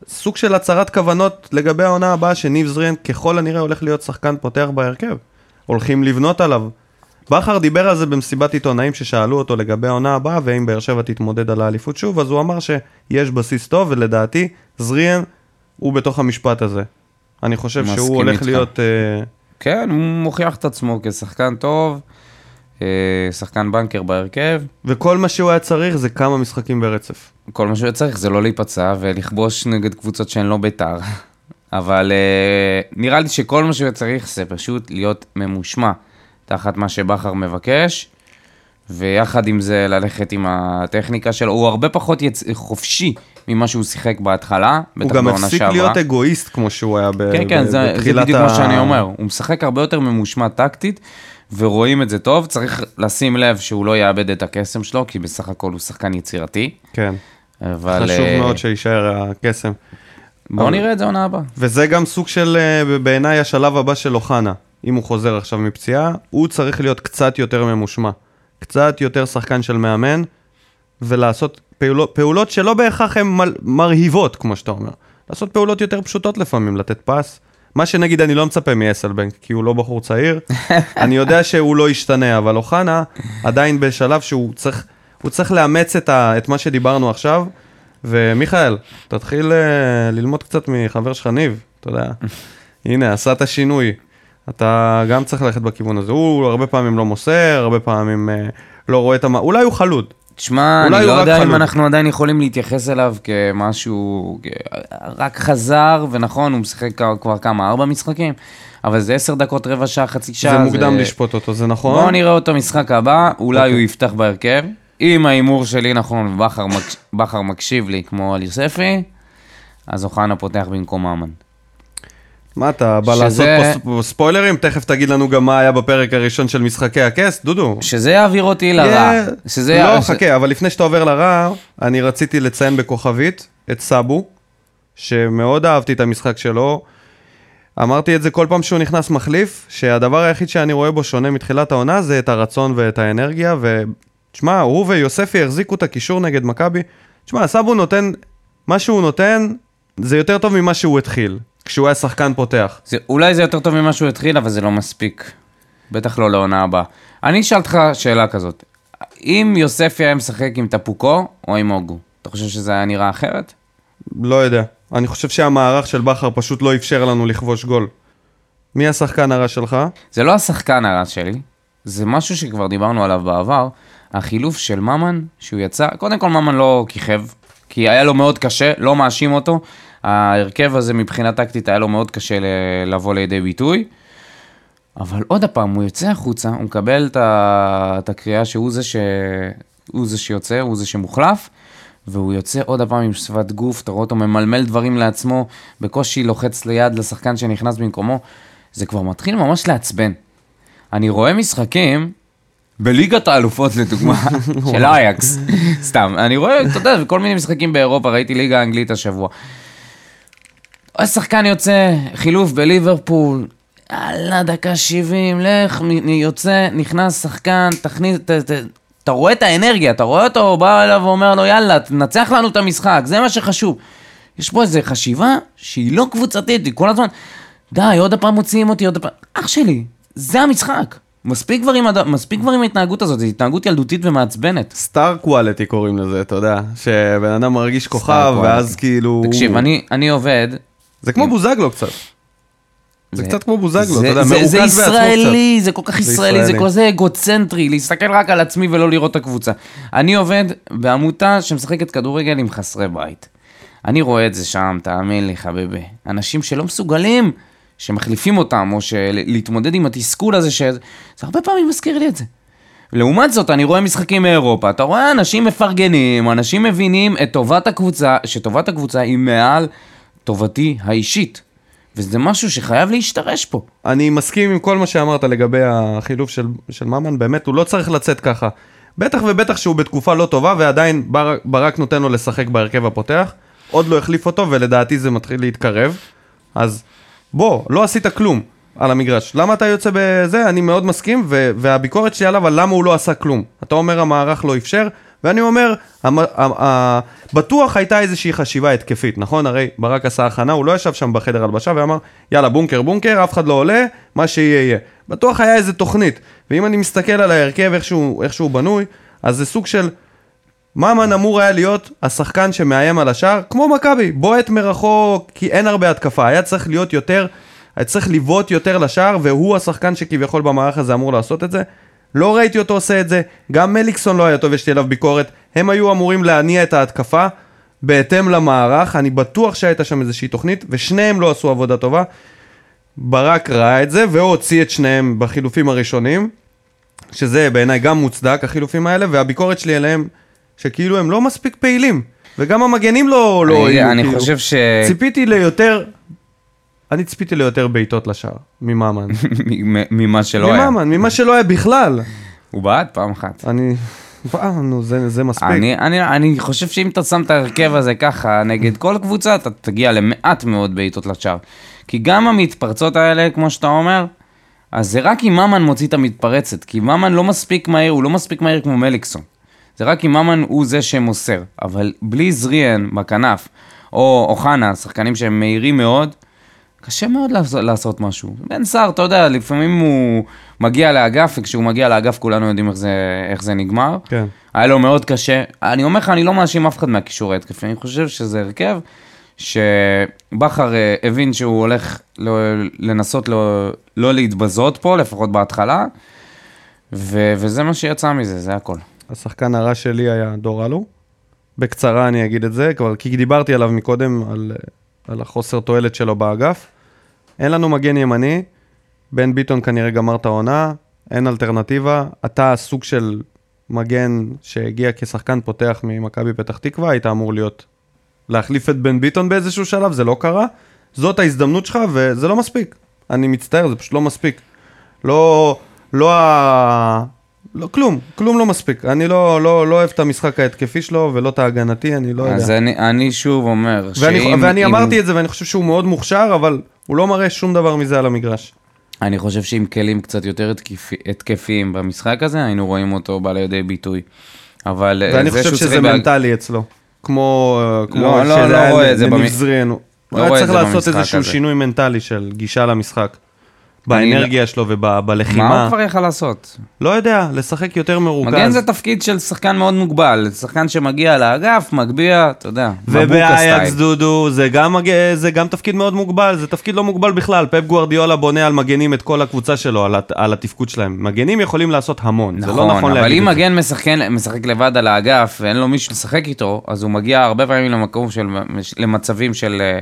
סוג של הצהרת כוונות לגבי העונה הבאה, שניב זריאן ככל הנראה הולך להיות שחקן פותח בהרכב. הולכים לבנות עליו. בכר דיבר על זה במסיבת עיתונאים ששאלו אותו לגבי העונה הבאה, ואם באר שבע תתמודד על האליפות שוב, אז הוא אמר שיש בסיס טוב, ולדעתי זריאן הוא בתוך המשפט הזה. אני חושב שהוא הולך איתך. להיות... אה, כן, הוא מוכיח את עצמו כשחקן טוב, אה, שחקן בנקר בהרכב. וכל מה שהוא היה צריך זה כמה משחקים ברצף. כל מה שהוא צריך זה לא להיפצע ולכבוש נגד קבוצות שהן לא בית"ר. [LAUGHS] אבל אה, נראה לי שכל מה שהוא צריך זה פשוט להיות ממושמע תחת מה שבכר מבקש, ויחד עם זה ללכת עם הטכניקה שלו. הוא הרבה פחות יצ... חופשי ממה שהוא שיחק בהתחלה, הוא בטח גם בעונה הפסיק שעברה. להיות אגואיסט כמו שהוא היה ב- כן, כן, ב- זה, זה בדיוק ה- מה שאני אומר. הוא משחק הרבה יותר ממושמע טקטית, ורואים את זה טוב. צריך לשים לב שהוא לא יאבד את הקסם שלו, כי בסך הכל הוא שחקן יצירתי. כן, אבל... חשוב אה, מאוד שיישאר הקסם. בואו נראה את זה עונה הבאה. וזה גם סוג של, אה, בעיניי, השלב הבא של אוחנה. אם הוא חוזר עכשיו מפציעה, הוא צריך להיות קצת יותר ממושמע. קצת יותר שחקן של מאמן, ולעשות פעולות, פעולות שלא בהכרח הן מל- מרהיבות, כמו שאתה אומר. לעשות פעולות יותר פשוטות לפעמים, לתת פס. מה שנגיד אני לא מצפה מאסלבנק, כי הוא לא בחור צעיר. [LAUGHS] אני יודע שהוא לא ישתנה, אבל אוחנה עדיין בשלב שהוא צריך, הוא צריך לאמץ את, ה, את מה שדיברנו עכשיו. ומיכאל, תתחיל אה, ללמוד קצת מחבר שלך ניב, אתה יודע. [LAUGHS] הנה, עשה את השינוי. אתה גם צריך ללכת בכיוון הזה. הוא הרבה פעמים לא מוסר, הרבה פעמים אה, לא רואה את המה... אולי הוא חלוד. תשמע, אני לא יודע אם חלוד. אנחנו עדיין יכולים להתייחס אליו כמשהו, רק חזר, ונכון, הוא משחק כבר כמה, ארבע משחקים, אבל זה עשר דקות, רבע שעה, חצי שעה. זה מוקדם לשפוט אותו, זה נכון? בואו נראה אותו משחק הבא, אולי אוקיי. הוא יפתח בהרכב. אם ההימור שלי נכון ובכר מקש- מקשיב לי כמו על יוספי, אז אוחנה פותח במקום ממן. מה אתה בא שזה- לעשות פה ספ- ספוילרים? תכף תגיד לנו גם מה היה בפרק הראשון של משחקי הכס, דודו. שזה יעביר אותי לרע. Yeah. שזה לא, י- חכה, אבל לפני שאתה עובר לרע, אני רציתי לציין בכוכבית את סאבו, שמאוד אהבתי את המשחק שלו. אמרתי את זה כל פעם שהוא נכנס מחליף, שהדבר היחיד שאני רואה בו שונה מתחילת העונה זה את הרצון ואת האנרגיה, ותשמע, הוא ויוספי החזיקו את הקישור נגד מכבי. תשמע, סאבו נותן, מה שהוא נותן, זה יותר טוב ממה שהוא התחיל, כשהוא היה שחקן פותח. זה, אולי זה יותר טוב ממה שהוא התחיל, אבל זה לא מספיק. בטח לא לעונה הבאה. אני אשאל אותך שאלה כזאת. אם יוספי היה משחק עם טפוקו או עם אוגו, אתה חושב שזה היה נראה אחרת? לא יודע. אני חושב שהמערך של בכר פשוט לא אפשר לנו לכבוש גול. מי השחקן הרע שלך? זה לא השחקן הרע שלי, זה משהו שכבר דיברנו עליו בעבר, החילוף של ממן, שהוא יצא, קודם כל ממן לא כיכב, כי היה לו מאוד קשה, לא מאשים אותו, ההרכב הזה מבחינה טקטית היה לו מאוד קשה לבוא לידי ביטוי, אבל עוד פעם, הוא יוצא החוצה, הוא מקבל את, את הקריאה שהוא זה, ש... הוא זה שיוצא, הוא זה שמוחלף, והוא יוצא עוד פעם עם שפת גוף, אתה רואה אותו ממלמל דברים לעצמו, בקושי לוחץ ליד לשחקן שנכנס במקומו, זה כבר מתחיל ממש לעצבן. אני רואה משחקים, בליגת האלופות לדוגמה, [LAUGHS] של אייקס, סתם, אני רואה, אתה יודע, בכל מיני משחקים באירופה, ראיתי ליגה האנגלית השבוע. השחקן יוצא, חילוף בליברפול, יאללה, דקה 70, לך, יוצא, נכנס שחקן, תכניס, ת, ת, אתה רואה את האנרגיה, אתה רואה אותו, בא אליו ואומר לו, יאללה, תנצח לנו את המשחק, זה מה שחשוב. יש פה איזו חשיבה שהיא לא קבוצתית, היא כל הזמן, די, עוד הפעם מוציאים אותי, עוד הפעם, אח שלי, זה המשחק. מספיק כבר עם, הד... מספיק כבר עם ההתנהגות הזאת, זו התנהגות ילדותית ומעצבנת. סטאר קואליטי קוראים לזה, אתה יודע, שבן אדם מרגיש כוכב. ואז כאילו... תקשיב, אני, אני עובד, זה כמו בוזגלו קצת. זה קצת כמו בוזגלו, אתה יודע, זה, זה בעצמו קצת. ישראלי, זה כל כך זה ישראלי, זה. כזה אגוצנטרי, להסתכל רק על עצמי ולא לראות את הקבוצה. אני עובד בעמותה שמשחקת כדורגל עם חסרי בית. אני רואה את זה שם, תאמין לי, חביבי. אנשים שלא מסוגלים, שמחליפים אותם, או להתמודד עם התסכול הזה, שזה זה הרבה פעמים מזכיר לי את זה. לעומת זאת, אני רואה משחקים מאירופה, אתה רואה אנשים מפרגנים, אנשים מבינים את טובת הקבוצה, שטובת הקבוצה היא מעל טובתי האישית. וזה משהו שחייב להשתרש פה. אני מסכים עם כל מה שאמרת לגבי החילוף של, של ממן, באמת, הוא לא צריך לצאת ככה. בטח ובטח שהוא בתקופה לא טובה, ועדיין ברק, ברק נותן לו לשחק בהרכב הפותח. עוד לא החליף אותו, ולדעתי זה מתחיל להתקרב. אז בוא, לא עשית כלום על המגרש. למה אתה יוצא בזה? אני מאוד מסכים, ו- והביקורת שלי עליו על למה הוא לא עשה כלום. אתה אומר המערך לא אפשר, ואני אומר, המ- ה- ה- בטוח הייתה איזושהי חשיבה התקפית, נכון? הרי ברק עשה הכנה, הוא לא ישב שם בחדר הלבשה ואמר, יאללה, בונקר, בונקר, אף אחד לא עולה, מה שיהיה יהיה. בטוח היה איזה תוכנית. ואם אני מסתכל על ההרכב, איך שהוא, איך שהוא בנוי, אז זה סוג של... ממן אמור היה להיות השחקן שמאיים על השער, כמו מכבי, בועט מרחוק, כי אין הרבה התקפה, היה צריך להיות יותר, היה צריך לבעוט יותר לשער, והוא השחקן שכביכול במערך הזה אמור לעשות את זה. לא ראיתי אותו עושה את זה, גם מליקסון לא היה טוב, יש לי עליו ביקורת, הם היו אמורים להניע את ההתקפה בהתאם למערך, אני בטוח שהייתה שם איזושהי תוכנית, ושניהם לא עשו עבודה טובה. ברק ראה את זה, והוציא את שניהם בחילופים הראשונים, שזה בעיניי גם מוצדק, החילופים האלה, והביקורת שלי אליהם, שכאילו הם לא מספיק פעילים, וגם המגנים לא... לא אני, היו, אני כאילו. חושב ש... ציפיתי ליותר, אני ציפיתי ליותר בעיטות לשער, מממן. [LAUGHS] ממה שלא היה. מממן, ממה שלא היה בכלל. הוא בעט פעם אחת. אני... וואו, נו, זה, זה מספיק. אני, אני, אני חושב שאם אתה שם את ההרכב הזה ככה נגד כל קבוצה, אתה תגיע למעט מאוד בעיטות לשער. כי גם המתפרצות האלה, כמו שאתה אומר, אז זה רק אם ממן מוציא את המתפרצת, כי ממן לא מספיק מהיר, הוא לא מספיק מהיר כמו מליקסון. זה רק אם ממן הוא זה שמוסר. אבל בלי זריאן בכנף, או אוחנה, שחקנים שהם מהירים מאוד, קשה מאוד לעשות, לעשות משהו. בן סער, אתה יודע, לפעמים הוא מגיע לאגף, וכשהוא מגיע לאגף כולנו יודעים איך זה, איך זה נגמר. כן. היה לו מאוד קשה. אני אומר לך, אני לא מאשים אף אחד מהקישור ההתקפי, אני חושב שזה הרכב שבכר אה, הבין שהוא הולך לא, לנסות לא, לא להתבזות פה, לפחות בהתחלה, ו, וזה מה שיצא מזה, זה הכל. השחקן הרע שלי היה דור אלו. בקצרה אני אגיד את זה, כבר כי דיברתי עליו מקודם, על, על החוסר תועלת שלו באגף. אין לנו מגן ימני, בן ביטון כנראה גמר את העונה, אין אלטרנטיבה. אתה סוג של מגן שהגיע כשחקן פותח ממכבי פתח תקווה, היית אמור להיות, להחליף את בן ביטון באיזשהו שלב, זה לא קרה. זאת ההזדמנות שלך וזה לא מספיק. אני מצטער, זה פשוט לא מספיק. לא, לא. לא, כלום, כלום לא מספיק. אני לא, לא, לא אוהב את המשחק ההתקפי שלו ולא את ההגנתי, אני לא יודע. אז אני, אני שוב אומר, ואני, שאם... ואני אם- אמרתי את זה ואני חושב שהוא מאוד מוכשר, אבל הוא לא מראה שום דבר מזה על המגרש. אני חושב שעם כלים קצת יותר התקפי, התקפיים במשחק הזה, היינו רואים אותו בא לידי ביטוי. אבל אה, ואני חושב שזה בהג- מנטלי אצלו. כמו, אה, כמו לא, לא, לא היה רואה את זה לניב במ- זריאן. הוא לא היה צריך לעשות במשחק איזשהו הזה. שינוי מנטלי של גישה למשחק. באנרגיה שלו מה ובלחימה. הוא כבר יכל לעשות? לא יודע, לשחק יותר מרוכז. מגן זה תפקיד של שחקן מאוד מוגבל, שחקן שמגיע לאגף, מגביה, אתה יודע, ובאייקס. דודו, זה גם, זה גם תפקיד מאוד מוגבל, זה תפקיד לא מוגבל בכלל. פפ גוארדיולה בונה על מגנים את כל הקבוצה שלו, על, על התפקוד שלהם. מגנים יכולים לעשות המון, זה לא נכון אבל להגיד אם את זה. מגן משחק, משחק לבד על האגף ואין לו מישהו לשחק איתו, אז הוא מגיע הרבה פעמים למקום של, למצבים של, אה,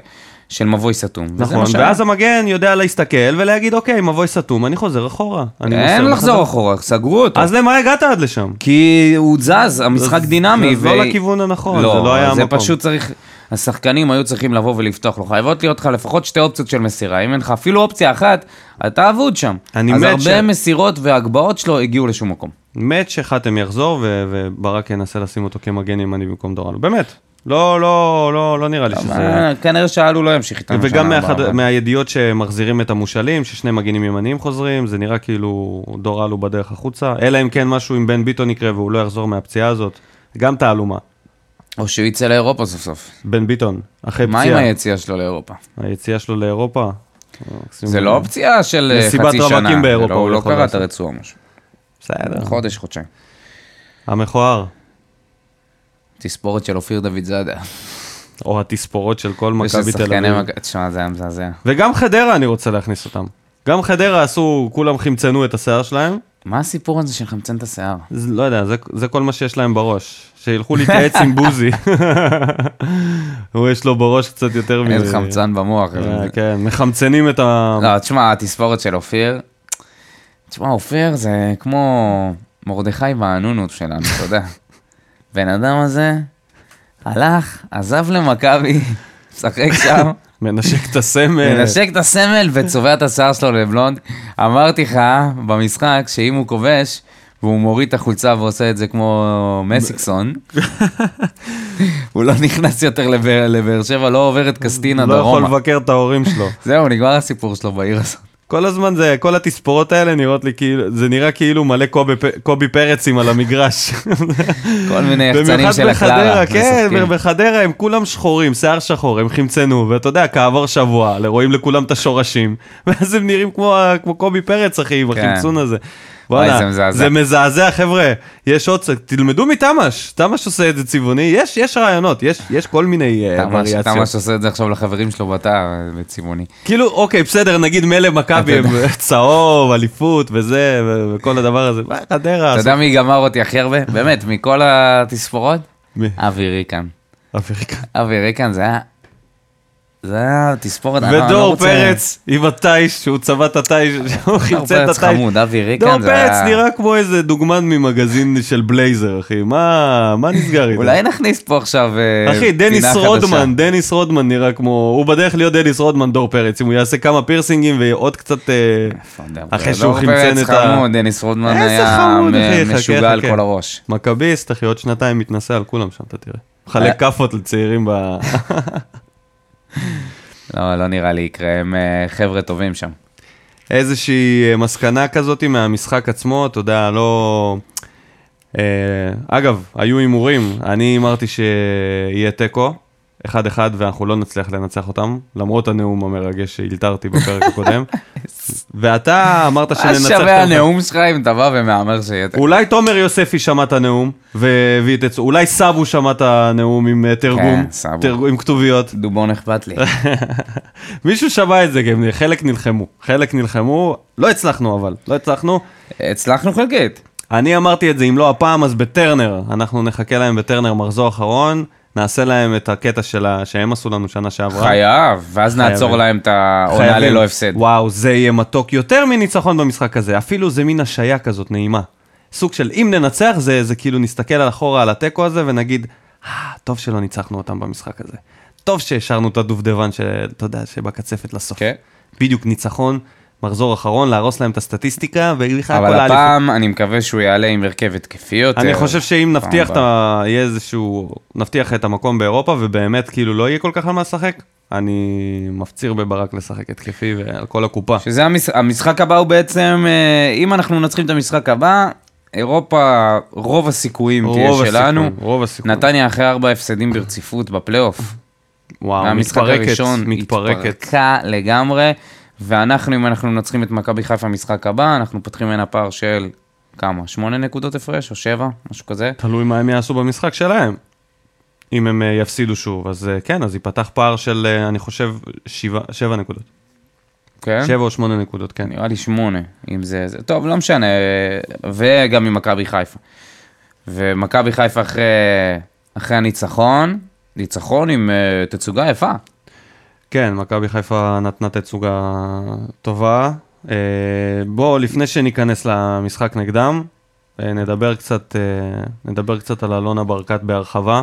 של מבוי סתום. נכון, שהיה. ואז המגן יודע להסתכל ולהגיד, אוקיי, מבוי סתום, אני חוזר אחורה. אני אין לחזור בחזרה." אחורה, סגרו אותו. אז למה הגעת עד לשם? כי הוא זז, המשחק דינמי. אז לא לכיוון הנכון, זה לא, לא היה זה המקום. פשוט צריך, השחקנים היו צריכים לבוא ולפתוח לו. חייבות להיות לך לפחות שתי אופציות של מסירה. אם אין לך אפילו אופציה אחת, אתה אבוד שם. אני אז מת הרבה ש- מסירות והגבהות שלו הגיעו לשום מקום. מת שחתם יחזור ו- וברק ינסה לשים אותו כמגן ימני במקום דורנו. באמת. לא, לא, לא, לא נראה לי שזה... כנראה שאלו לא ימשיך איתנו וגם מהחד... מהידיעות שמחזירים את המושאלים, ששני מגינים ימניים חוזרים, זה נראה כאילו דור אלו בדרך החוצה, אלא אם כן משהו עם בן ביטון יקרה והוא לא יחזור מהפציעה הזאת, גם תעלומה. או שהוא יצא לאירופה סוף סוף. בן ביטון, אחרי מה עם פציעה, היציאה שלו לאירופה? היציאה שלו לאירופה. זה לא פציעה של אה, מסיבת חצי שנה. רווקים באירופה זה לא- הוא הוא לא קרע את. הרצועה משהו. בסדר, חודש, חודשיים. המכוער, תספורת של אופיר דוד זאדה. או התספורות של כל מכבי תל אביב. תשמע, זה היה מזעזע. וגם חדרה אני רוצה להכניס אותם. גם חדרה עשו, כולם חמצנו את השיער שלהם, מה הסיפור הזה של חמצן את השיער? זה, לא יודע, זה, זה כל מה שיש להם בראש. שילכו להתייעץ עם בוזי. [LAUGHS] הוא יש לו בראש קצת יותר מ... אין חמצן במוח. אה, כן, מחמצנים את ה... לא, תשמע, התספורת של אופיר, תשמע, אופיר זה כמו מרדכי והנונות שלנו, אתה יודע. [LAUGHS] בן אדם הזה הלך, עזב למכבי, [LAUGHS] משחק שם, מנשק את הסמל. מנשק את הסמל וצובע את השיער שלו לבלונד. אמרתי לך במשחק שאם הוא כובש, והוא מוריד את החולצה ועושה את זה כמו מסיקסון, [LAUGHS] הוא לא נכנס יותר לבאר שבע, לא עובר את קסטינה לא יכול דרומה. לבקר את ההורים שלו. זהו, נגמר הסיפור שלו בעיר הזאת. כל הזמן זה, כל התספורות האלה נראות לי כאילו, זה נראה כאילו מלא קובי, קובי פרצים על המגרש. [LAUGHS] כל מיני יחצנים של הקלרה. בחדרה, כן. בחדרה הם כולם שחורים, שיער שחור, הם חמצנו, ואתה יודע, כעבור שבוע, רואים לכולם את השורשים, [LAUGHS] ואז הם נראים כמו, כמו קובי פרץ, אחי, עם כן. החמצון הזה. בואנה, זה מזעזע. זה מזעזע, חבר'ה, יש עוד, תלמדו מתמ"ש, תמ"ש עושה את זה צבעוני, יש, יש רעיונות, יש, יש כל מיני אה, תמ"ש וריאציות. תמ"ש עושה את זה עכשיו לחברים שלו בתא, בצבעוני. כאילו, אוקיי, בסדר, נגיד מילא מכבי הם צהוב, אליפות וזה, וכל הדבר הזה, מה, חדרה, אתה יודע מי גמר אותי הכי הרבה? באמת, מכל התספורות? מי? אבי ריקן. אפריקה. אבי ריקן זה היה... זה היה תספורת, אני לא- לא ודור רוצה- פרץ עם התיש, שהוא צבע את התיש, שהוא דור חמצן את פרץ התיש. חמוד, אבי דור ריקן זה פרץ. נראה כמו איזה דוגמן ממגזין של בלייזר, אחי, מה מה נסגר איתו? אולי נכניס פה עכשיו אה, אחי, דניס. רודמן, דניס רודמן נראה כמו, הוא בדרך להיות דניס רודמן, דור פרץ, אם הוא יעשה כמה פירסינגים ועוד קצת, אה, דור אחרי פרץ? שהוא דור חמצן פרץ את ה... חמוד, דניס רודמן היה משוגע על. כל הראש. מכביסט, אחי, עוד שנתיים מתנסה על כולם שם, אתה תראה. מחלק. כאפות לצעירים ב... [LAUGHS] לא, לא נראה לי יקרה, הם אה, חבר'ה טובים שם. איזושהי אה, מסקנה כזאת מהמשחק עצמו, אתה יודע, לא... אה, אגב, היו הימורים, אני הימרתי שיהיה תיקו, אחד אחד, ואנחנו לא נצליח לנצח אותם, למרות הנאום המרגש שהילתרתי בפרק הקודם. [LAUGHS] ואתה אמרת מה שננצח שווה אותם. הנאום שלך אם אתה בא ומהמר שיהיה... אולי תומר יוספי שמע את הנאום, והביא את... אולי סאבו שמע את הנאום עם אה, תרגום, כן, עם כתוביות. דובון אכפת לי. [LAUGHS] מישהו שמע את זה, חלק נלחמו. חלק נלחמו, לא הצלחנו אבל, לא הצלחנו. הצלחנו חלקית. אני אמרתי את זה, אם לא הפעם, אז בטרנר. אנחנו נחכה להם בטרנר מחזור אחרון, נעשה להם את הקטע של ה... שהם עשו לנו שנה שעברה. חייב, ואז חייבים. נעצור להם את העונה. ללא הפסד. וואו, זה יהיה מתוק יותר מניצחון במשחק הזה. אפילו זה מין השעיה כזאת נעימה. סוג של אם ננצח, זה, זה כאילו נסתכל על אחורה על התיקו הזה ונגיד, אה, טוב שלא ניצחנו אותם במשחק הזה. טוב שהשארנו את הדובדבן, שאתה יודע, שבקצפת לסוף. כן. בדיוק, ניצחון מחזור אחרון, להרוס להם את הסטטיסטיקה, ובכלל כל אבל האליפות. הפעם אני מקווה שהוא יעלה עם הרכב התקפי יותר. אני חושב שאם נבטיח את. ה... יהיה איזשהו... נבטיח את המקום באירופה, ובאמת כאילו לא יהיה כל כך על מה לשחק, אני מפציר בברק לשחק התקפי ועל כל הקופה. שזה המש... המשחק הבא הוא בעצם, אה, אם אנחנו מנצחים את המשחק הבא, אירופה, רוב הסיכויים תהיה רוב שלנו. הסיכוי, רוב הסיכוי. נתניה אחרי ארבע הפסדים ברציפות בפלייאוף. וואו, מתפרקת, הראשון מתפרקת. התפרקה לגמרי, ואנחנו, אם אנחנו מנצחים את מכבי חיפה במשחק הבא, אנחנו פותחים ממנה פער של כמה? שמונה נקודות הפרש או שבע? משהו כזה? תלוי מה הם יעשו במשחק שלהם. אם הם אה, יפסידו שוב, אז אה, כן, אז ייפתח פער של, אה, אני חושב, שבע, שבע נקודות. כן? שבע או שמונה נקודות, כן. נראה לי שמונה, אם זה... זה טוב, לא משנה, וגם עם מכבי חיפה. ומכבי חיפה אחרי, אחרי הניצחון, ניצחון עם uh, תצוגה יפה. כן, מכבי חיפה נתנה תצוגה טובה. אה, בואו, לפני שניכנס למשחק נגדם, אה, נדבר קצת, אה, נדבר קצת על אלונה ברקת בהרחבה,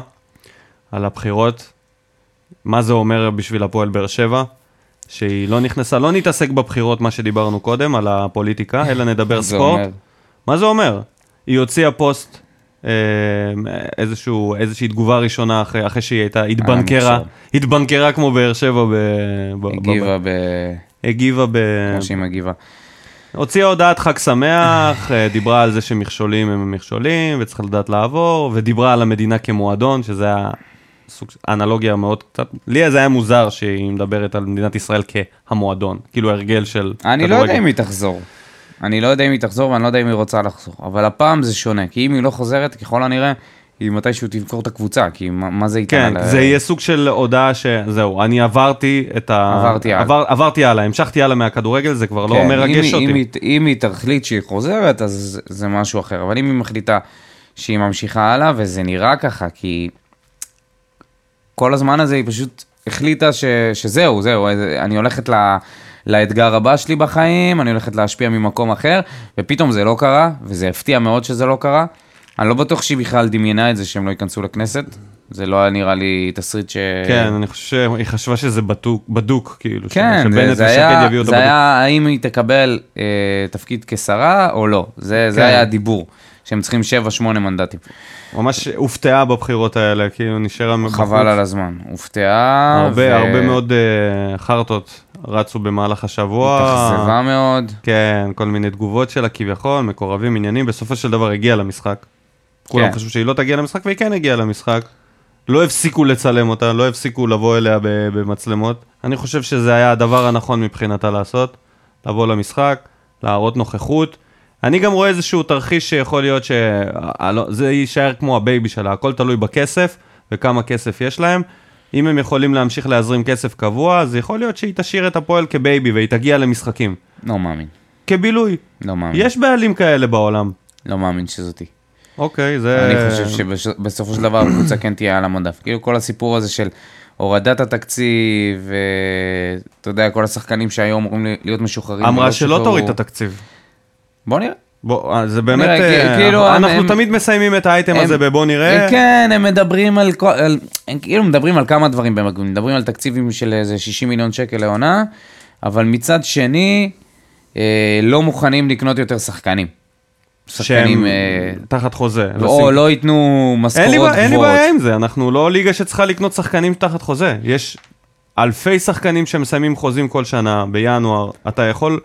על הבחירות, מה זה אומר בשביל הפועל באר שבע, שהיא לא נכנסה, לא נתעסק בבחירות, מה שדיברנו קודם, על הפוליטיקה, אלא נדבר ספורט. מה זה אומר? היא הוציאה פוסט, איזשהו, איזושהי תגובה ראשונה אחרי, אחרי שהיא הייתה, התבנקרה, מוכשר. התבנקרה כמו באר שבע ב... ב- ב- הגיבה ב... הגיבה ב... כמו שהיא מגיבה. הוציאה הודעת חג שמח, אה, דיברה על זה שמכשולים הם מכשולים וצריך לדעת לעבור, ודיברה על המדינה כמועדון, שזה היה סוג אנלוגיה מאוד קצת, לי זה היה מוזר שהיא מדברת על מדינת ישראל כהמועדון, כאילו הרגל של אני לא. יודע אם היא תחזור. אני לא יודע אם היא תחזור ואני לא יודע אם היא רוצה לחזור. אבל הפעם זה שונה, כי אם היא לא חוזרת, ככל הנראה, היא מתישהו תמכור את הקבוצה, כי מה, מה זה ייתן כן, על- זה יהיה סוג של הודעה שזהו, אני עברתי את ה... עברתי הלאה. עבר, עברתי הלאה, המשכתי הלאה מהכדורגל, זה כבר לא כן, מרגש אם, אותי. אם, היא, אם היא תחליט שהיא חוזרת, אז זה משהו אחר. אבל אם היא מחליטה שהיא ממשיכה הלאה, וזה נראה ככה, כי כל הזמן הזה היא פשוט החליטה ש, שזהו, זהו, אני הולכת ל, לאתגר הבא שלי בחיים, אני הולכת להשפיע ממקום אחר, ופתאום זה לא קרה, וזה הפתיע מאוד שזה לא קרה. אני לא בטוח שהיא בכלל דמיינה את זה שהם לא ייכנסו לכנסת. זה לא היה נראה לי תסריט ש... כן, אני חושב שהיא חשבה שזה בדוק, בדוק כאילו, כן, שבנט זה, זה, ושקד היה, יביאו אותה זה בדוק. היה האם היא תקבל אה, תפקיד כשרה או לא. זה, זה כן. היה הדיבור, שהם צריכים 7-8 מנדטים. ממש הופתעה בבחירות האלה, כאילו נשארה בחוץ. חבל על הזמן. הופתעה. הרבה, הרבה מאוד אה, חרטות רצו במהלך השבוע. התאכזבה מאוד. כן, כל מיני תגובות שלה כביכול, מקורבים, עניינים, בסופו של דבר הגיעה למשחק. כולם כן. חשבו שהיא לא תגיע למשחק, והיא כן הגיעה למשחק. לא הפסיקו לצלם אותה, לא הפסיקו לבוא אליה במצלמות. אני חושב שזה היה הדבר הנכון מבחינתה לעשות, לבוא למשחק, להראות נוכחות. אני גם רואה איזשהו תרחיש שיכול להיות שזה יישאר כמו ה baby שלה, הכל תלוי בכסף וכמה כסף יש להם. אם הם יכולים להמשיך להזרים כסף קבוע, אז יכול להיות שהיא תשאיר את הפועל כ baby והיא תגיע למשחקים. לא מאמין. כבילוי. לא מאמין. יש בעלים כאלה בעולם. לא מאמין שזאתי. אוקיי, זה... אני חושב שבסופו של דבר הקבוצה כן תהיה על המדף. כאילו כל הסיפור הזה של הורדת התקציב, ואתה יודע, כל השחקנים שהיום אמורים להיות משוחררים. אמרה שלא. תוריד את התקציב. בוא נראה. בוא, אה, זה באמת, נראה, אה, כאילו, הם- אנחנו הם- תמיד מסיימים את האייטם הם- הזה בבוא נראה. כן, הם מדברים על, על, הם כאילו מדברים על כמה דברים במקביל, מדברים על תקציבים של איזה 60 מיליון שקל לעונה, אבל מצד שני, אה, לא מוכנים לקנות יותר שחקנים. שחקנים, שהם אה, תחת חוזה. או לשים- לא ייתנו משכורות בעיה- אין לי גבוהות. בעיה עם זה, אנחנו לא ליגה שצריכה לקנות שחקנים תחת חוזה. יש אלפי שחקנים שמסיימים חוזים כל שנה בינואר. אתה יכול,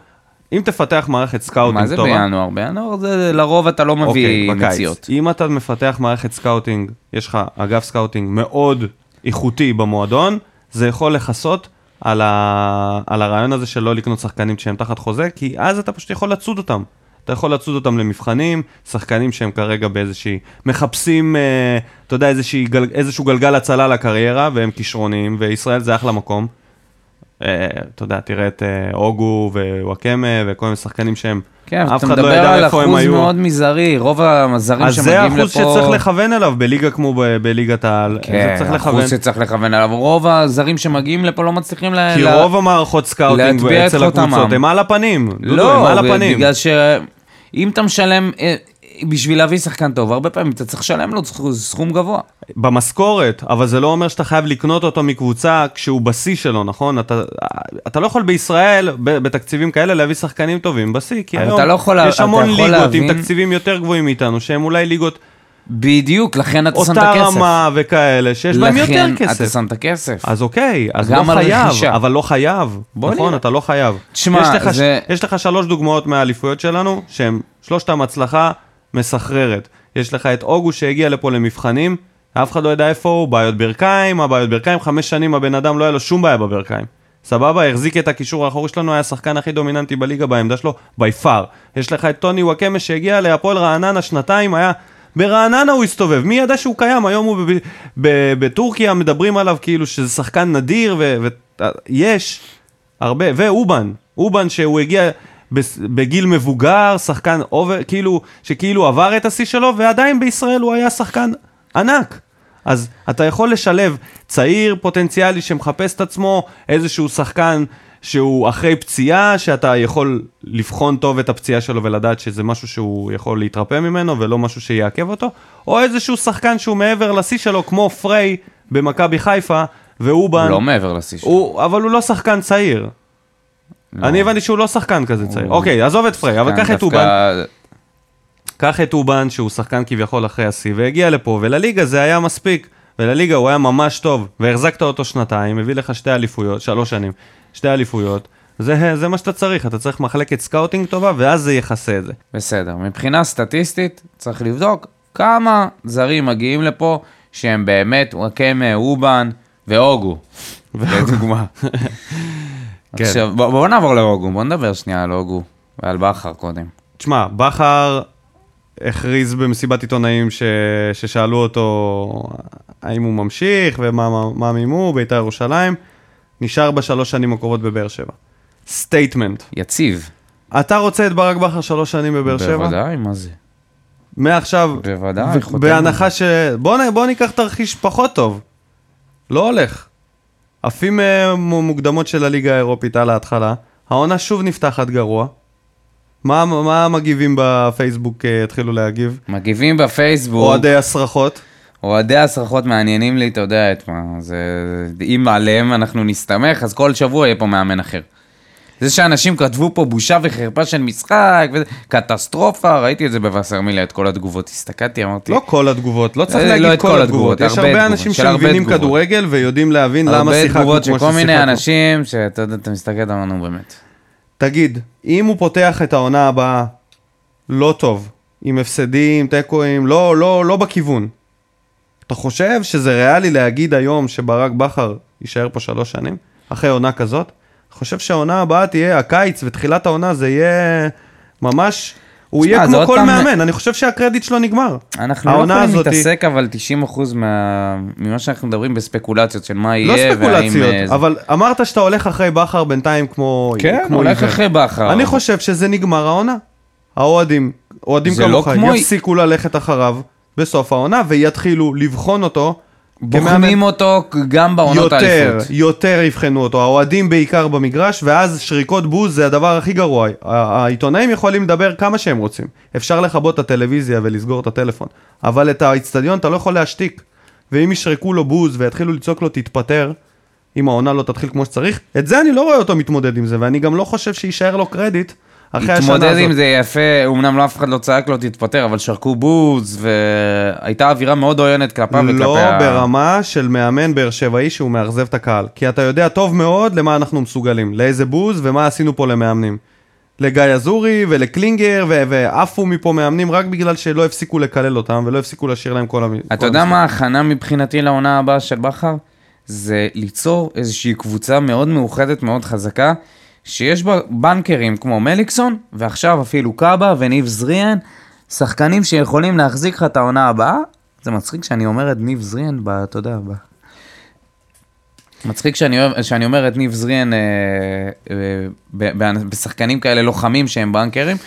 אם תפתח מערכת scouting מה זה טובה... בינואר? בינואר זה לרוב אתה לא מביא אוקיי, בקיץ. מציאות. אם אתה מפתח מערכת scouting, יש לך אגף scouting מאוד איכותי במועדון, זה יכול לכסות על, ה... על הרעיון הזה של לא לקנות שחקנים שהם תחת חוזה, כי אז אתה פשוט יכול לצוד אותם. אתה יכול לצוד אותם למבחנים, שחקנים שהם כרגע באיזושהי, מחפשים, אה, אתה יודע, איזושהי, גל, איזשהו גלגל הצלה לקריירה, והם כישרוניים, וישראל זה אחלה מקום. אתה יודע, תראה את אה, אוגו ווואקמה וכל מיני שחקנים שהם, כן, אף אתה אחד לא מדבר ידע על איפה הם אחוז היו. מאוד מזערי, רוב הזרים אז זה שמגיעים לפה... האחוז שצריך לכוון אליו בליגה כמו בליגת העל. כן, זה צריך לכוון. אחוז שצריך לכוון עליו. רוב הזרים שמגיעים לפה לא מצליחים ל... כי רוב המערכות scouting אצל. הקבוצות הם על הפנים. דודו, לא, הם על הפנים. בגלל שאם אתה משלם, אה, בשביל להביא שחקן טוב, הרבה פעמים אתה צריך לשלם לו סכום גבוה. במשכורת, אבל זה לא אומר שאתה חייב לקנות אותו מקבוצה כשהוא בשיא שלו, נכון? אתה, אתה לא יכול בישראל, בתקציבים כאלה, להביא שחקנים טובים בשיא, כי היום לא יכול- יש המון ליגות להבין- עם תקציבים יותר גבוהים מאיתנו, שהם אולי ליגות בדיוק, לכן אתה שם את אותה הכסף. רמה וכאלה, שיש בהם יותר לכן כסף. אתה שם את הכסף. אז אוקיי, אז גם לא חייב, רכישה. אבל לא חייב. בוא נכון, נראה. אתה לא חייב. תשמע, יש לך, זה- יש לך שלוש דוגמאות מהאליפויות שלנו, שהן שלושתם הצלחה מסחררת. יש לך את אוגו שהגיע לפה למבחנים, אף אחד לא יודע איפה הוא, בעיות ברכיים, הבעיות ברכיים, חמש שנים הבן אדם לא היה לו שום בעיה בברכיים. סבבה, החזיק את הקישור האחורי שלנו, היה השחקן הכי דומיננטי בליגה בעמדה שלו, by far. יש לך את טוני וואקמה שהגיע להפועל רעננה שנתיים, היה... ברעננה הוא הסתובב, מי ידע שהוא קיים? היום הוא בב- ב- בטורקיה מדברים עליו כאילו שזה שחקן נדיר, ויש הרבה, ואובן, אובן שהוא הגיע בגיל מבוגר, שחקן over, כאילו, שכאילו עבר את השיא שלו, ועדיין בישראל הוא היה שחקן ענק. אז אתה יכול לשלב צעיר פוטנציאלי שמחפש את עצמו, איזשהו שחקן שהוא אחרי פציעה, שאתה יכול לבחון טוב את הפציעה שלו ולדעת שזה משהו שהוא יכול להתרפא ממנו ולא משהו שיעכב אותו, או איזשהו שחקן שהוא מעבר לשיא שלו, כמו פריי במכבי חיפה, ואובן, הוא לא מעבר לשיא שלו. הוא, אבל הוא לא שחקן צעיר. לא. אני הבנתי שהוא לא שחקן כזה צעיר. אוקיי, עזוב את פריי, אבל קח את אובן. קח את אובן, שהוא שחקן כביכול אחרי השיא, והגיע לפה, ולליגה זה היה מספיק. ולליגה הוא היה ממש טוב, והחזקת אותו שנתיים, הביא לך שתי אליפויות, שלוש שנים, שתי אליפויות. זה, זה מה שאתה צריך, אתה צריך מחלקת scouting טובה, ואז זה יכסה את זה. בסדר. מבחינה סטטיסטית, צריך לבדוק כמה זרים מגיעים לפה שהם באמת וואקמה, אובן ואוגו. לדוגמה. [LAUGHS] כן. עכשיו, בוא, בוא נעבור לאוגו, בוא נדבר שנייה על אוגו ועל בכר קודם. תשמע, בכר הכריז במסיבת עיתונאים ש... ששאלו אותו האם הוא ממשיך ומה מה- מה מימו, בית"ר ירושלים, נשאר בשלוש שנים הקרובות בבאר שבע. statement. יציב. אתה רוצה את ברק בכר שלוש שנים בבאר שבע? בוודאי, מה זה? מעכשיו, בוודאי. בהנחה ש... בוא, נ... בוא ניקח תרחיש פחות טוב. לא הולך. עפים אה, מוקדמות של הליגה האירופית על ההתחלה, העונה שוב נפתחת גרוע. מה, מה המגיבים בפייסבוק אה, התחילו להגיב? מגיבים בפייסבוק, אוהדי הסרחות. אוהדי הסרחות מעניינים לי, אתה יודע את מה, זה... אם עליהם אנחנו נסתמך, אז כל שבוע יהיה פה מאמן אחר. זה שאנשים כתבו פה בושה וחרפה של משחק, וזה, קטסטרופה, ראיתי את זה בווסרמיליה, את כל התגובות, הסתכלתי, אמרתי, לא כל התגובות, לא צריך אה, להגיד לא כל כל התגובות. יש הרבה הרבה תגובות, אנשים הרבה שמבינים תגובות. כדורגל ויודעים להבין למה הרבה שיחקנו תגובות כמו של כל מיני ששיחקנו. אנשים, שאתה יודע, אתה מסתכל, אתה אומר, נו באמת. תגיד, אם הוא פותח את העונה הבאה לא טוב, עם הפסדים, תיקואים, לא, לא, לא בכיוון, אתה חושב שזה ריאלי להגיד היום שברק בכר יישאר פה שלוש שנים, אחרי עונה כזאת? חושב שהעונה הבאה תהיה, הקיץ ותחילת העונה זה יהיה ממש, הוא תשמע, יהיה כמו כל פעם- מאמן, אני חושב שהקרדיט שלו נגמר. אנחנו לא יכולים הזאת- להתעסק, אבל 90% מה... ממה שאנחנו מדברים בספקולציות של מה לא יהיה, והאם... ספקולציות, אה, זה- אבל אמרת שאתה הולך אחרי בכר בינתיים כמו... כן, כמו הולך עיוור. אחרי בכר. אני חושב שזה נגמר העונה. האוהדים, אוהדים זה לא כמוך, כמו- יפסיקו ללכת אחריו בסוף העונה ויתחילו לבחון אותו. בוחנים אותו גם בעונות יותר, האליפות. יותר יבחנו אותו, האוהדים בעיקר במגרש, ואז שריקות בוז זה הדבר הכי גרוע. העיתונאים יכולים לדבר כמה שהם רוצים. אפשר לכבות את הטלוויזיה ולסגור את הטלפון, אבל את האיצטדיון אתה לא יכול להשתיק. ואם ישרקו לו בוז ויתחילו לצעוק לו תתפטר, אם העונה לא תתחיל כמו שצריך, את זה אני לא רואה אותו מתמודד עם זה, ואני גם לא חושב שיישאר לו קרדיט אחרי השנה הזאת. התמודד עם זה יפה, אמנם לא אף אחד לא צעק לו תתפטר, אבל שרקו בוז, והייתה אווירה מאוד עוינת כלפיו וכלפי לא ה... ברמה של מאמן באר שבעי שהוא מאכזב את הקהל. כי אתה יודע טוב מאוד למה אנחנו מסוגלים, לאיזה בוז ומה עשינו פה למאמנים. לגיא אזורי ולקלינגר, ועפו מפה מאמנים רק בגלל שלא הפסיקו לקלל אותם ולא הפסיקו לשיר להם כל המ... כל אתה יודע המשחק. מה ההכנה מבחינתי לעונה הבאה של בכר? זה ליצור איזושהי קבוצה מאוד מאוחדת, מאוד חזקה, שיש בה בנקרים כמו מליקסון, ועכשיו אפילו קאבה וניב זריאן, שחקנים שיכולים להחזיק לך את העונה הבאה. זה מצחיק שאני אומר את ניב זריאן, אתה יודע, ב... מצחיק שאני, שאני אומר את ניב זריאן אה, אה, ב, בשחקנים כאלה לוחמים שהם בנקרים,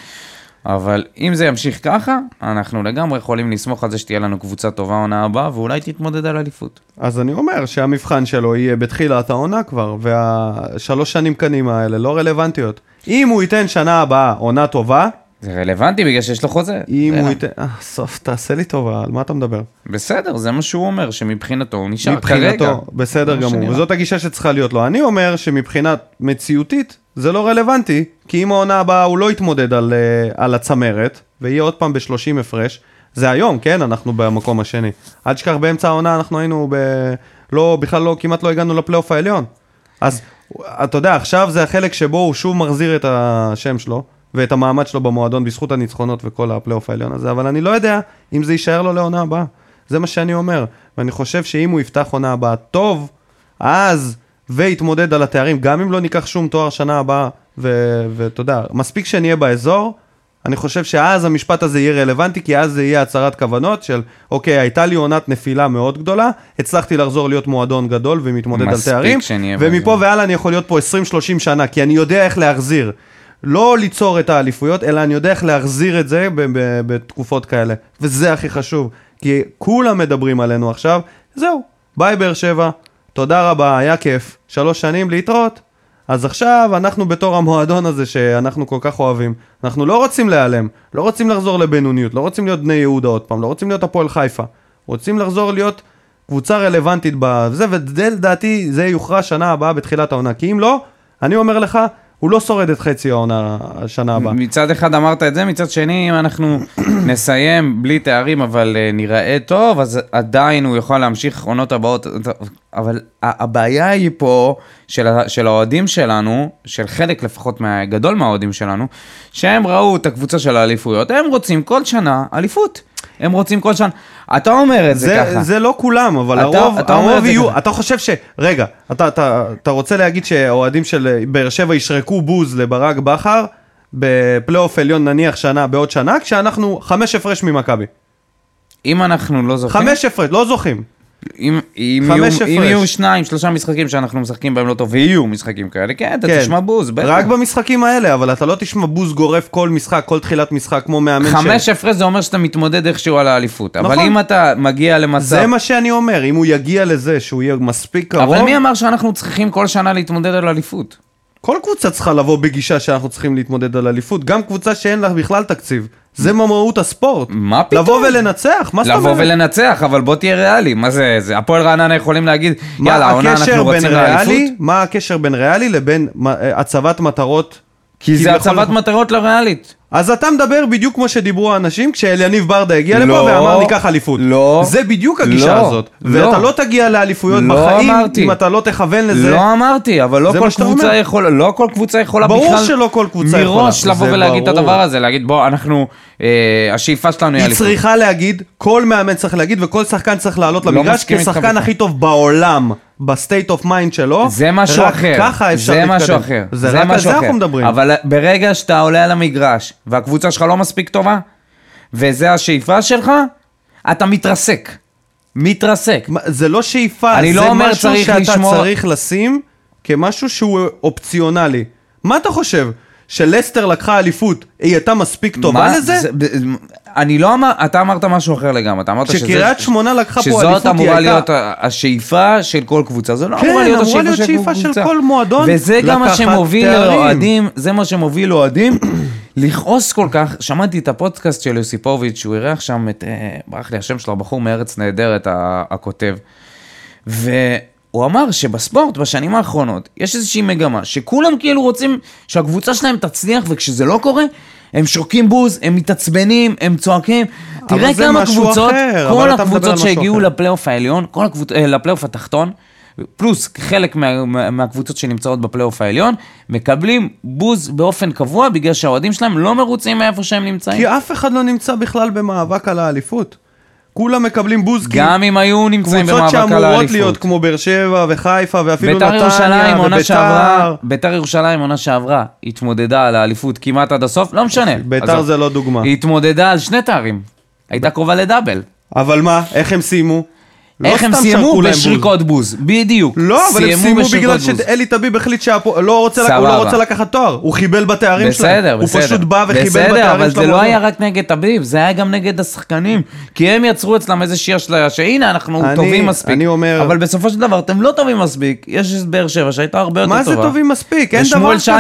אבל אם זה ימשיך ככה, אנחנו לגמרי יכולים לסמוך על זה שתהיה לנו קבוצה טובה עונה הבאה, ואולי תתמודד על אליפות. אז אני אומר שהמבחן שלו יהיה בתחילת העונה כבר, והשלוש שנים קדימה האלה לא רלוונטיות. אם הוא ייתן שנה הבאה עונה טובה, זה רלוונטי בגלל שיש לו חוזה. אם הוא ייתן... אה, סוף, תעשה לי טובה, על מה אתה מדבר? בסדר, זה מה שהוא אומר, שמבחינתו הוא נשאר כרגע. מבחינתו, בסדר גמור. וזאת הגישה שצריכה להיות לו. אני אומר שמבחינת מציאותית, זה לא רלוונטי, כי אם העונה הבאה הוא לא יתמודד על, אה, על הצמרת, ויהיה עוד פעם ב-30 הפרש, זה היום, כן? אנחנו במקום השני. אל תשכח, באמצע העונה אנחנו היינו ב... לא, בכלל לא, כמעט לא הגענו לפלייאוף העליון. אז אתה יודע, עכשיו זה החלק שבו הוא שוב מחזיר את השם שלו, ואת המעמד שלו במועדון בזכות הניצחונות וכל הפלייאוף העליון הזה, אבל אני לא יודע אם זה יישאר לו לעונה הבאה. זה מה שאני אומר. ואני חושב שאם הוא יפתח עונה הבאה טוב, אז, ויתמודד על התארים, גם אם לא ניקח שום תואר שנה הבאה, ואתה יודע, מספיק שנהיה באזור, אני חושב שאז המשפט הזה יהיה רלוונטי, כי אז זה יהיה הצהרת כוונות של, אוקיי, הייתה לי עונת נפילה מאוד גדולה, הצלחתי לחזור להיות מועדון גדול ומתמודד על תארים, ומפה. והלאה אני יכול להיות פה 20-30 שנה, כי אני יודע איך להחזיר. לא ליצור את האליפויות, אלא אני יודע איך להחזיר את זה בתקופות כאלה. וזה הכי חשוב, כי כולם מדברים עלינו עכשיו. זהו, ביי באר שבע, תודה רבה, היה כיף. שלוש שנים להתראות. אז עכשיו אנחנו בתור המועדון הזה שאנחנו כל כך אוהבים, אנחנו לא רוצים להיעלם, לא רוצים לחזור לבינוניות, לא רוצים להיות בני יהודה עוד פעם, לא רוצים להיות הפועל חיפה. רוצים לחזור להיות קבוצה רלוונטית בזה, וזה לדעתי, זה יוכרע שנה הבאה בתחילת העונה. כי אם לא, אני אומר לך, הוא לא שורד את חצי העונה השנה הבאה. מצד אחד אמרת את זה, מצד שני, אם אנחנו [CLEARS THROAT] נסיים בלי תארים, אבל אה, ניראה טוב, אז עדיין הוא יכול להמשיך עונות הבאות. אבל הבעיה היא פה של, של האוהדים שלנו, של חלק לפחות מהגדול מהאוהדים שלנו, שהם ראו את הקבוצה של האליפויות, הם רוצים כל שנה אליפות. הם רוצים כל שנה. אתה אומר את זה, זה, ככה. זה לא כולם, אבל אתה- הרוב, אתה את הרוב יהיו, ככה. אתה חושב ש... רגע, אתה, אתה, אתה רוצה להגיד שהאוהדים של באר שבע ישרקו בוז לברק בכר בפלייאוף עליון נניח שנה בעוד שנה, כשאנחנו חמש הפרש ממכבי. אם אנחנו לא זוכים, חמש הפרש, לא זוכים. אם, אם, יהיו, אם. יהיו שניים, שלושה משחקים שאנחנו משחקים בהם לא טוב, ויהיו משחקים כאלה, כן, אתה כן. תשמע בוז, בטח. רק במשחקים האלה, אבל אתה לא תשמע בוז גורף כל משחק, כל תחילת משחק, כמו מאמן חמש הפרש זה אומר שאתה מתמודד איכשהו על האליפות. אבל נכון. אם אתה מגיע למצב... זה מה שאני אומר, אם הוא יגיע לזה שהוא יהיה מספיק קרוב, אבל מי אמר שאנחנו צריכים כל שנה להתמודד על אליפות? כל קבוצה צריכה לבוא בגישה שאנחנו צריכים להתמודד על אליפות, גם קבוצה שאין לה בכלל תקציב. זה מהות הספורט. מה פתאום? לבוא ולנצח, מה זאת לבוא אומרת? ולנצח, אבל בוא תהיה ריאלי. מה זה, זה הפועל רעננה יכולים להגיד, יאללה, העונה אנחנו רוצים לאליפות? מה הקשר בין ריאלי לבין אה, הצבת מטרות? כי זה הצבת מטרות לריאלית. אז אתה מדבר בדיוק כמו שדיברו האנשים כשאליניב ברדה הגיע לפה לא, ואמר ניקח אליפות. לא, זה בדיוק הגישה לא, הזאת. לא. ואתה לא תגיע לאליפויות לא בחיים אמרתי. אם אתה לא תכוון לזה. לא אמרתי, אבל לא זה כל קבוצה. יכולה, לא כל קבוצה יכולה בכלל... ברור שלא כל קבוצה יכולה. מראש לבוא זה ולהגיד את ברור. הדבר הזה, להגיד בוא, אנחנו, אה, השאיפה שלנו היא היא אליפות. צריכה להגיד, כל מאמן צריך להגיד וכל שחקן צריך לעלות לא למגרש כשחקן. הכי טוב בעולם, ב state of mind שלו. זה משהו רק אחר. ככה אפשר זה להתקדם. משהו אחר. זה רק על משהו זה אחר. אנחנו מדברים. אבל ברגע שאתה עולה על המגרש, והקבוצה שלך לא מספיק טובה, וזה השאיפה שלך, אתה מתרסק. מתרסק. מה, זה לא שאיפה, אני זה לא משהו שאתה לשמור- צריך לשים כמשהו שהוא אופציונלי. מה אתה חושב? שלסטר לקחה אליפות, היא הייתה מספיק טובה מה לזה? זה- אני לא אמר, אתה אמרת משהו אחר לגמרי, אתה אמרת שזה... כשקריית שמונה לקחה פה אליפות, שזאת אמורה להיות השאיפה של כל קבוצה, זה לא כן, אמורה להיות אמורה השאיפה להיות של שאיפה של. כל מועדון וזה גם מה שמוביל. לאוהדים, זה מה שמוביל לאוהדים [CLEARS THROAT] לכעוס כל כך. שמעתי את הפודקאסט של יוסיפוביץ', שהוא אירח שם את, אה, ברח לי השם שלו, הבחור מארץ נהדרת, הכותב. והוא אמר שבספורט בשנים האחרונות יש איזושהי מגמה שכולם כאילו רוצים שהקבוצה שלהם תצליח וכשזה לא קורה הם שורקים בוז, הם מתעצבנים, הם צועקים. תראה כמה קבוצות, אחר, כל הקבוצות שהגיעו. לפלייאוף העליון, כל הקבוצ... אה, לפלייאוף התחתון, פלוס חלק מה... מה- מהקבוצות שנמצאות בפלייאוף העליון, מקבלים בוז באופן קבוע בגלל שהאוהדים שלהם לא מרוצים מאיפה שהם נמצאים. כי אף אחד לא נמצא בכלל במאבק על האליפות. כולם מקבלים בוז כי גם אם היו נמצאים קבוצות במאבק על שאמורות האליפות. להיות כמו באר שבע וחיפה ואפילו ביתר נתניה עונה שעברה, וביתר. ביתר ירושלים עונה שעברה, התמודדה על האליפות כמעט עד הסוף, לא משנה. [LAUGHS] ביתר עזוב. זה לא דוגמה. היא התמודדה על שני תארים, הייתה קרובה לדאבל. אבל מה, איך הם סיימו? לא איך הם סיימו? להם בוז. בשריקות בוז, בדיוק. לא, אבל הם סיימו בגלל בשריקות. שאלי טביב החליט שהוא לא רוצה הוא. לא רוצה לקחת תואר, הוא חיבל בתארים שלהם. בסדר, הוא בסדר. פשוט בא וחיבל בסדר, בתארים של אבל זה לא. היה רק נגד תביב, זה היה גם נגד השחקנים. כי הם יצרו אצלם איזושהי אשליה שהנה, אנחנו אני- טובים מספיק. אני אומר- אבל בסופו של דבר, אתם לא טובים מספיק. יש את באר שבע שהייתה הרבה יותר מה טובה. זה טובים מספיק? אין דבר כזה.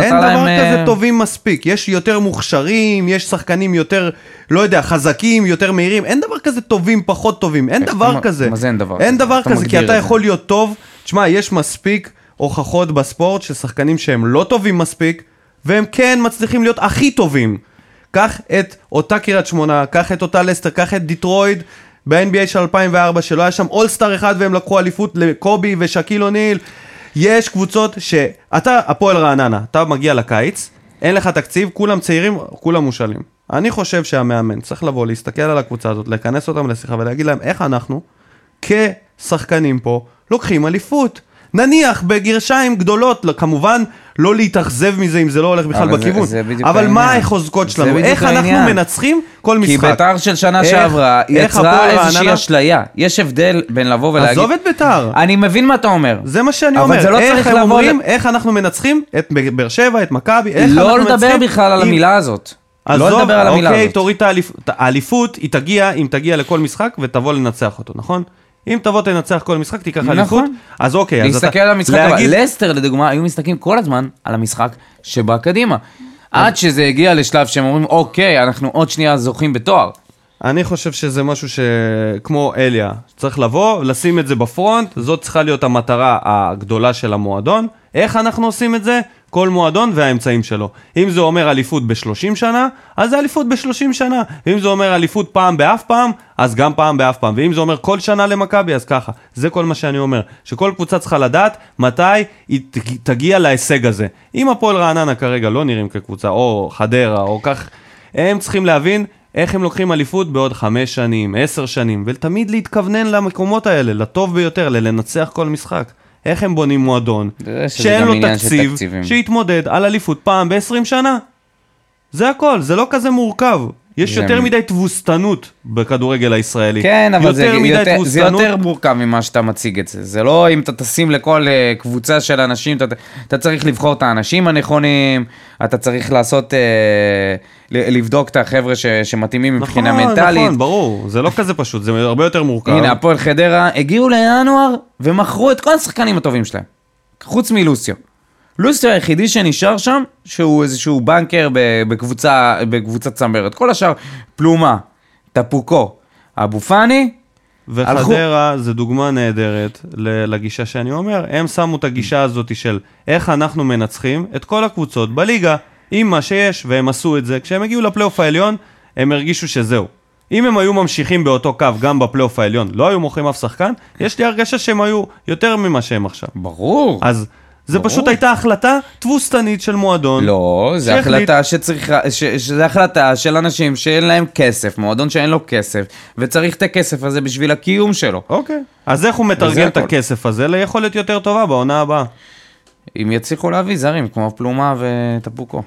אין דבר אה, כזה טובים מספיק. יש יותר מוכשרים, יש שחקנים יותר, לא יודע, חזקים, יותר מהירים. אין דבר כזה טובים, פחות טובים. אין דבר כזה. מה זה אין דבר אין? דבר כזה, כי אתה? יכול להיות טוב. תשמע, יש מספיק הוכחות בספורט של שחקנים שהם לא טובים מספיק, והם כן מצליחים להיות הכי טובים. קח את אותה קריית שמונה, קח את אותה לסטר, קח את דיטרויד ב-NBA של 2004, שלא היה שם אולסטאר אחד והם לקחו אליפות לקובי ושקיל אוניל. יש קבוצות שאתה, הפועל רעננה, אתה מגיע לקיץ, אין לך תקציב, כולם צעירים, כולם מושאלים. אני חושב שהמאמן צריך לבוא, להסתכל על הקבוצה הזאת, לכנס אותם לשיחה ולהגיד להם איך אנחנו, כשחקנים פה, לוקחים אליפות. נניח בגרשיים גדולות, לא- כמובן לא להתאכזב מזה אם זה לא הולך בכלל זה- בכיוון. זה בדיוק אבל מה העניין. החוזקות זה שלנו? איך אנחנו העניין. מנצחים כל כי משחק? ביתר של שנה איך- שעברה יצרה איזושהי רעננה- אשליה. יש הבדל בין לבוא ולהגיד... עזוב את ביתר. אני מבין מה אתה אומר. זה מה שאני אומר, זה לא איך הם לבוא אומרים, ל- איך אנחנו מנצחים את באר שבע, את מכבי, איך אנחנו לא מנצחים... לדבר בכלל על אם- המילה הזאת. עזוב, לא לדבר על המילה אוקיי, הזאת. תוריד את האליפ- את האליפות, היא תגיע אם תגיע לכל משחק ותבוא לנצח אותו, נכון? אם תבוא תנצח כל משחק, תיקח נכון. אליפות, אז אוקיי, אז אתה... להסתכל על המשחק. להגיד- לסטר לדוגמה, היו מסתכלים כל הזמן על המשחק שבא קדימה. עד שזה הגיע לשלב שהם אומרים, אוקיי, אנחנו עוד שנייה זוכים בתואר. אני חושב שזה משהו שכמו אליה, צריך לבוא, לשים את זה בפרונט, זאת צריכה להיות המטרה הגדולה של המועדון. איך אנחנו עושים את זה? כל מועדון והאמצעים שלו. אם זה אומר אליפות ב-30 שנה, אז זה אליפות ב-30 שנה. ואם זה אומר אליפות פעם באף פעם, אז גם פעם באף פעם. ואם זה אומר כל שנה למכבי, אז ככה. זה כל מה שאני אומר. שכל קבוצה צריכה לדעת מתי היא תגיע להישג הזה. אם הפועל רעננה כרגע לא נראים כקבוצה, או חדרה, או כך, הם צריכים להבין איך הם לוקחים אליפות בעוד חמש שנים, עשר שנים, ותמיד להתכוונן למקומות האלה, לטוב ביותר, ללנצח כל משחק. איך הם בונים מועדון, שאין לו תקציב. שיתמודד על אליפות פעם ב-20 שנה. זה הכל, זה לא כזה מורכב. יש יותר מדי תבוסתנות בכדורגל הישראלי. כן, אבל זה יותר זה. יותר מורכב ממה שאתה מציג את זה. זה לא אם אתה תשים לכל אה, קבוצה של אנשים, אתה, אתה צריך לבחור את האנשים הנכונים, אתה צריך לעשות, ל- לבדוק את החבר'ה ש, שמתאימים מבחינה נכון, מנטלית. נכון, ברור, זה לא כזה פשוט, זה הרבה יותר מורכב. הנה, הפועל חדרה הגיעו לינואר ומכרו את כל השחקנים הטובים שלהם, חוץ מלוסיו. לוסיו היחידי שנשאר שם, שהוא איזשהו בנקר בקבוצה, בקבוצת צמרת. כל השאר, פלומה, טפוקו, אבו פאני, וחדרה זה דוגמה נהדרת לגישה שאני אומר, הם שמו את הגישה הזאת של איך אנחנו מנצחים את כל הקבוצות בליגה עם מה שיש, והם עשו את זה. כשהם הגיעו לפלייאוף העליון, הם הרגישו שזהו. אם הם היו ממשיכים באותו קו גם בפלייאוף העליון, לא היו מוכרים אף שחקן, יש לי הרגשה שהם היו יותר ממה שהם עכשיו. ברור. אז זה ברור. פשוט הייתה החלטה תבוסתנית של מועדון. לא, זה שהחליט- החלטה שצריכה, ש, שזה החלטה של אנשים שאין להם כסף, מועדון שאין לו כסף, וצריך את הכסף הזה בשביל הקיום שלו. אוקיי. אז איך הוא מתרגם את. הכסף הזה ליכולת יותר טובה בעונה הבאה? אם יצליחו להביא זרים, כמו פלומה וטפוקו.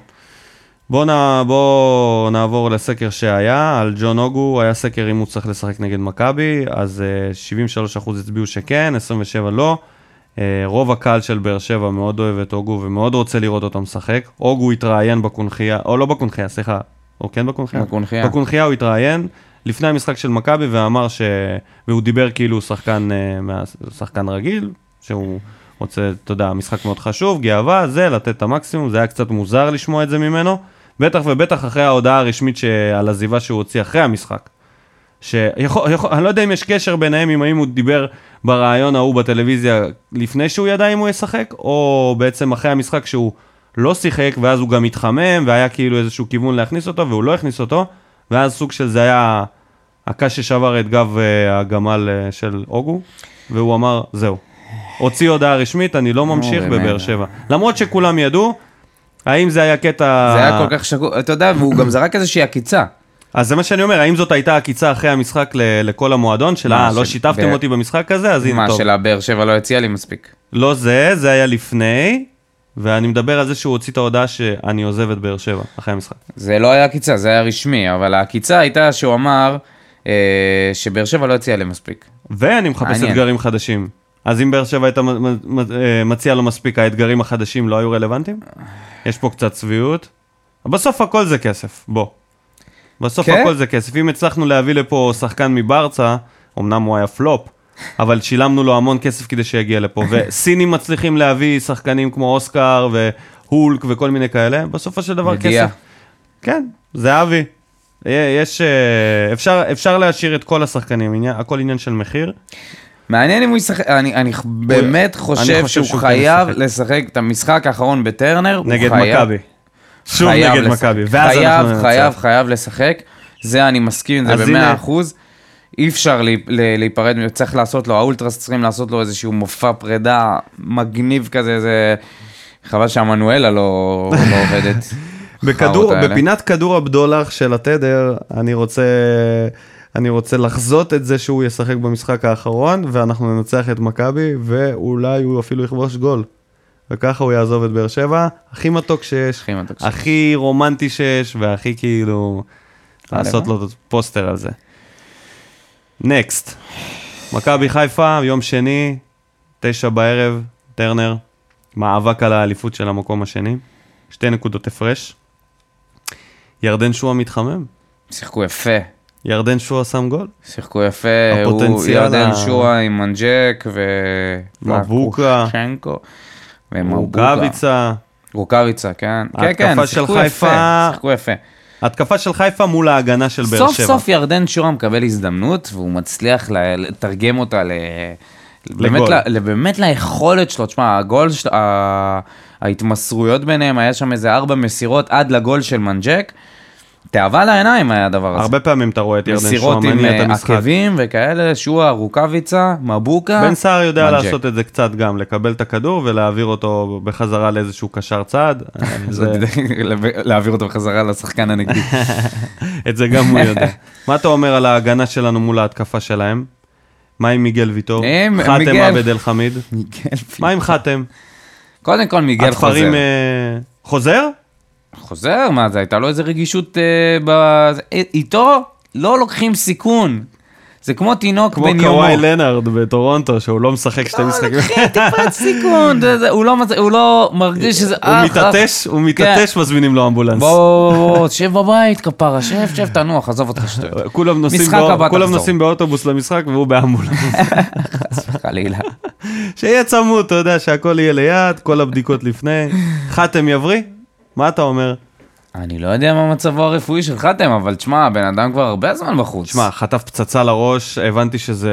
בואו נע... בוא נעבור לסקר שהיה, על ג'ון אוגו, היה סקר אם הוא צריך לשחק נגד מכבי, אז uh, 73% הצביעו שכן, 27 לא. Uh, רוב הקהל של באר שבע מאוד אוהב את אוגו ומאוד רוצה לראות אותו משחק. אוגו התראיין בקונכייה, או לא בקונכייה, סליחה, או כן בקונכייה? בקונכייה. בקונכייה הוא התראיין לפני המשחק של מכבי ואמר ש... והוא דיבר כאילו הוא שחקן, מה... שחקן רגיל, שהוא רוצה, אתה יודע, משחק מאוד חשוב, גאווה, זה, לתת את המקסימום, זה היה קצת מוזר לשמוע את זה ממנו. בטח ובטח אחרי ההודעה הרשמית. על עזיבה שהוא הוציא אחרי המשחק. שיכול, יכול, אני לא יודע אם יש קשר ביניהם, אם האם הוא דיבר ברעיון ההוא בטלוויזיה לפני שהוא ידע אם הוא ישחק, או בעצם אחרי המשחק שהוא לא שיחק, ואז הוא גם התחמם, והיה כאילו איזשהו כיוון להכניס אותו, והוא לא הכניס אותו, ואז סוג של זה היה הקש ששבר את גב אה, הגמל אה, של אוגו, והוא אמר, זהו. הוציא הודעה רשמית, אני לא ממשיך. בבאר שבע. למרות שכולם ידעו, האם זה היה קטע... זה היה כל כך שקול, אתה יודע, והוא גם זרק איזושהי עקיצה. אז זה מה שאני אומר, האם זאת הייתה עקיצה אחרי המשחק ל- לכל המועדון של מה, אה, לא של- שיתפתם ב- אותי במשחק הזה, אז הנה מה, טוב. של הבאר שבע לא הציע לי מספיק. לא זה, זה היה לפני, ואני מדבר על זה שהוא הוציא את ההודעה שאני עוזב את באר שבע אחרי המשחק. זה לא היה עקיצה, זה היה רשמי, אבל העקיצה הייתה שהוא אמר, אה, שבאר שבע לא הציעה להם מספיק. ואני מחפש מעניין. אתגרים חדשים. אז אם באר שבע הייתה מ- מ- מ- אה, מציע לו מספיק, האתגרים החדשים לא היו רלוונטיים? יש פה קצת צביעות. בסוף הכל זה כסף, בוא. בסוף כן? הכל זה כסף. אם הצלחנו להביא לפה שחקן מברצה, אמנם הוא היה פלופ, אבל שילמנו לו המון כסף כדי שיגיע לפה. [LAUGHS] וסינים מצליחים להביא שחקנים כמו אוסקר והולק וכל מיני כאלה, בסופו של דבר ידיעה. כסף. כן, זהבי. אה, יש, אה, אפשר, אפשר להשאיר את כל השחקנים, עניין, הכל עניין של מחיר. מעניין אם הוא ישחק, אני, אני באמת חושב חושב שהוא שהוא כן חייב ישחק. לשחק את המשחק האחרון בטרנר. נגד מכבי. שוב נגד לשחק. מכבי, חייב. חייב, חייב לשחק. זה אני מסכים עם זה במאה אחוז. אי אפשר להיפרד, צריך לעשות לו, האולטרס צריכים לעשות לו איזשהו מופע פרידה מגניב כזה, זה... חבל שהמנואלה לא, לא עובדת. [LAUGHS] בכדור. בפינת כדור הבדולח של התדר, אני רוצה, אני רוצה לחזות את זה שהוא ישחק במשחק האחרון, ואנחנו ננצח את מכבי, ואולי הוא אפילו יכבוש גול. וככה הוא יעזוב את באר שבע, הכי מתוק שיש, הכי מתוק שיש. הכי רומנטי שיש, והכי כאילו, לעשות לו פוסטר על זה. next, מכבי חיפה, יום שני, תשע בערב, טרנר, מאבק על האליפות של המקום השני, שתי נקודות הפרש. ירדן שועה מתחמם, שיחקו יפה. ירדן שועה שם גול, שיחקו יפה, הפוטנציאל הוא ירדן ה- שועה עם מנג'ק ו... מבוקה. שנקו. רוקאביצה, רוקאביצה, כן. כן, כן, שיחקו יפה, שיחקו יפה. התקפה של חיפה מול ההגנה של באר סוף שבע. סוף ירדן שועה מקבל הזדמנות, והוא מצליח לתרגם אותה ל... באמת. ל- באמת ליכולת שלו, תשמע, הגול, של- ההתמסרויות ביניהם, היה שם איזה ארבע מסירות עד לגול של מנג'ק. תאווה לעיניים היה הדבר הזה. הרבה פעמים אתה רואה את ירדן מסירות עם מניע את אה, המשחק. עקבים וכאלה, שועה, רוקאביצה, מבוקה. בן סער יודע מנג'ק. לעשות את זה קצת גם, לקבל את הכדור ולהעביר אותו בחזרה לאיזשהו קשר צד. [LAUGHS] זה- להעביר אותו בחזרה לשחקן הנגדי. [LAUGHS] את זה גם הוא יודע. מה אתה אומר על ההגנה שלנו מול ההתקפה שלהם? מה עם מיגל ויטור? עם- חתם. עבד אל חמיד? מה עם חתם? קודם כל מיגל חוזר. אה, חוזר? חוזר, מה זה, הייתה לו איזה רגישות אה, ב... זה- איתו לא לוקחים סיכון. זה כמו תינוק כמו בן יומו. קוואי לנארד בטורונטו, שהוא לא משחק שתי משחקים. לוקחים [LAUGHS] טיפת סיכון, זה- זה- הוא לא הוא לא מרגיש שזה... הוא אח, אח. מתעטש, הוא מתעטש, מזמינים לו אמבולנס. בוא, שב בבית כפרה, שב, שב, תנוח, עזוב אותך שטויות. [LAUGHS] כולם נוסעים באוטובוס למשחק והוא באמבולנס. [LAUGHS] חלילה. שיהיה צמוד, אתה יודע, שהכל יהיה ליד, כל הבדיקות לפני. חתם יבריא? מה אתה אומר? אני לא יודע מה מצבו הרפואי של חתם, אבל תשמע, הבן אדם כבר הרבה זמן בחוץ. שמע, חטף פצצה לראש, הבנתי שזה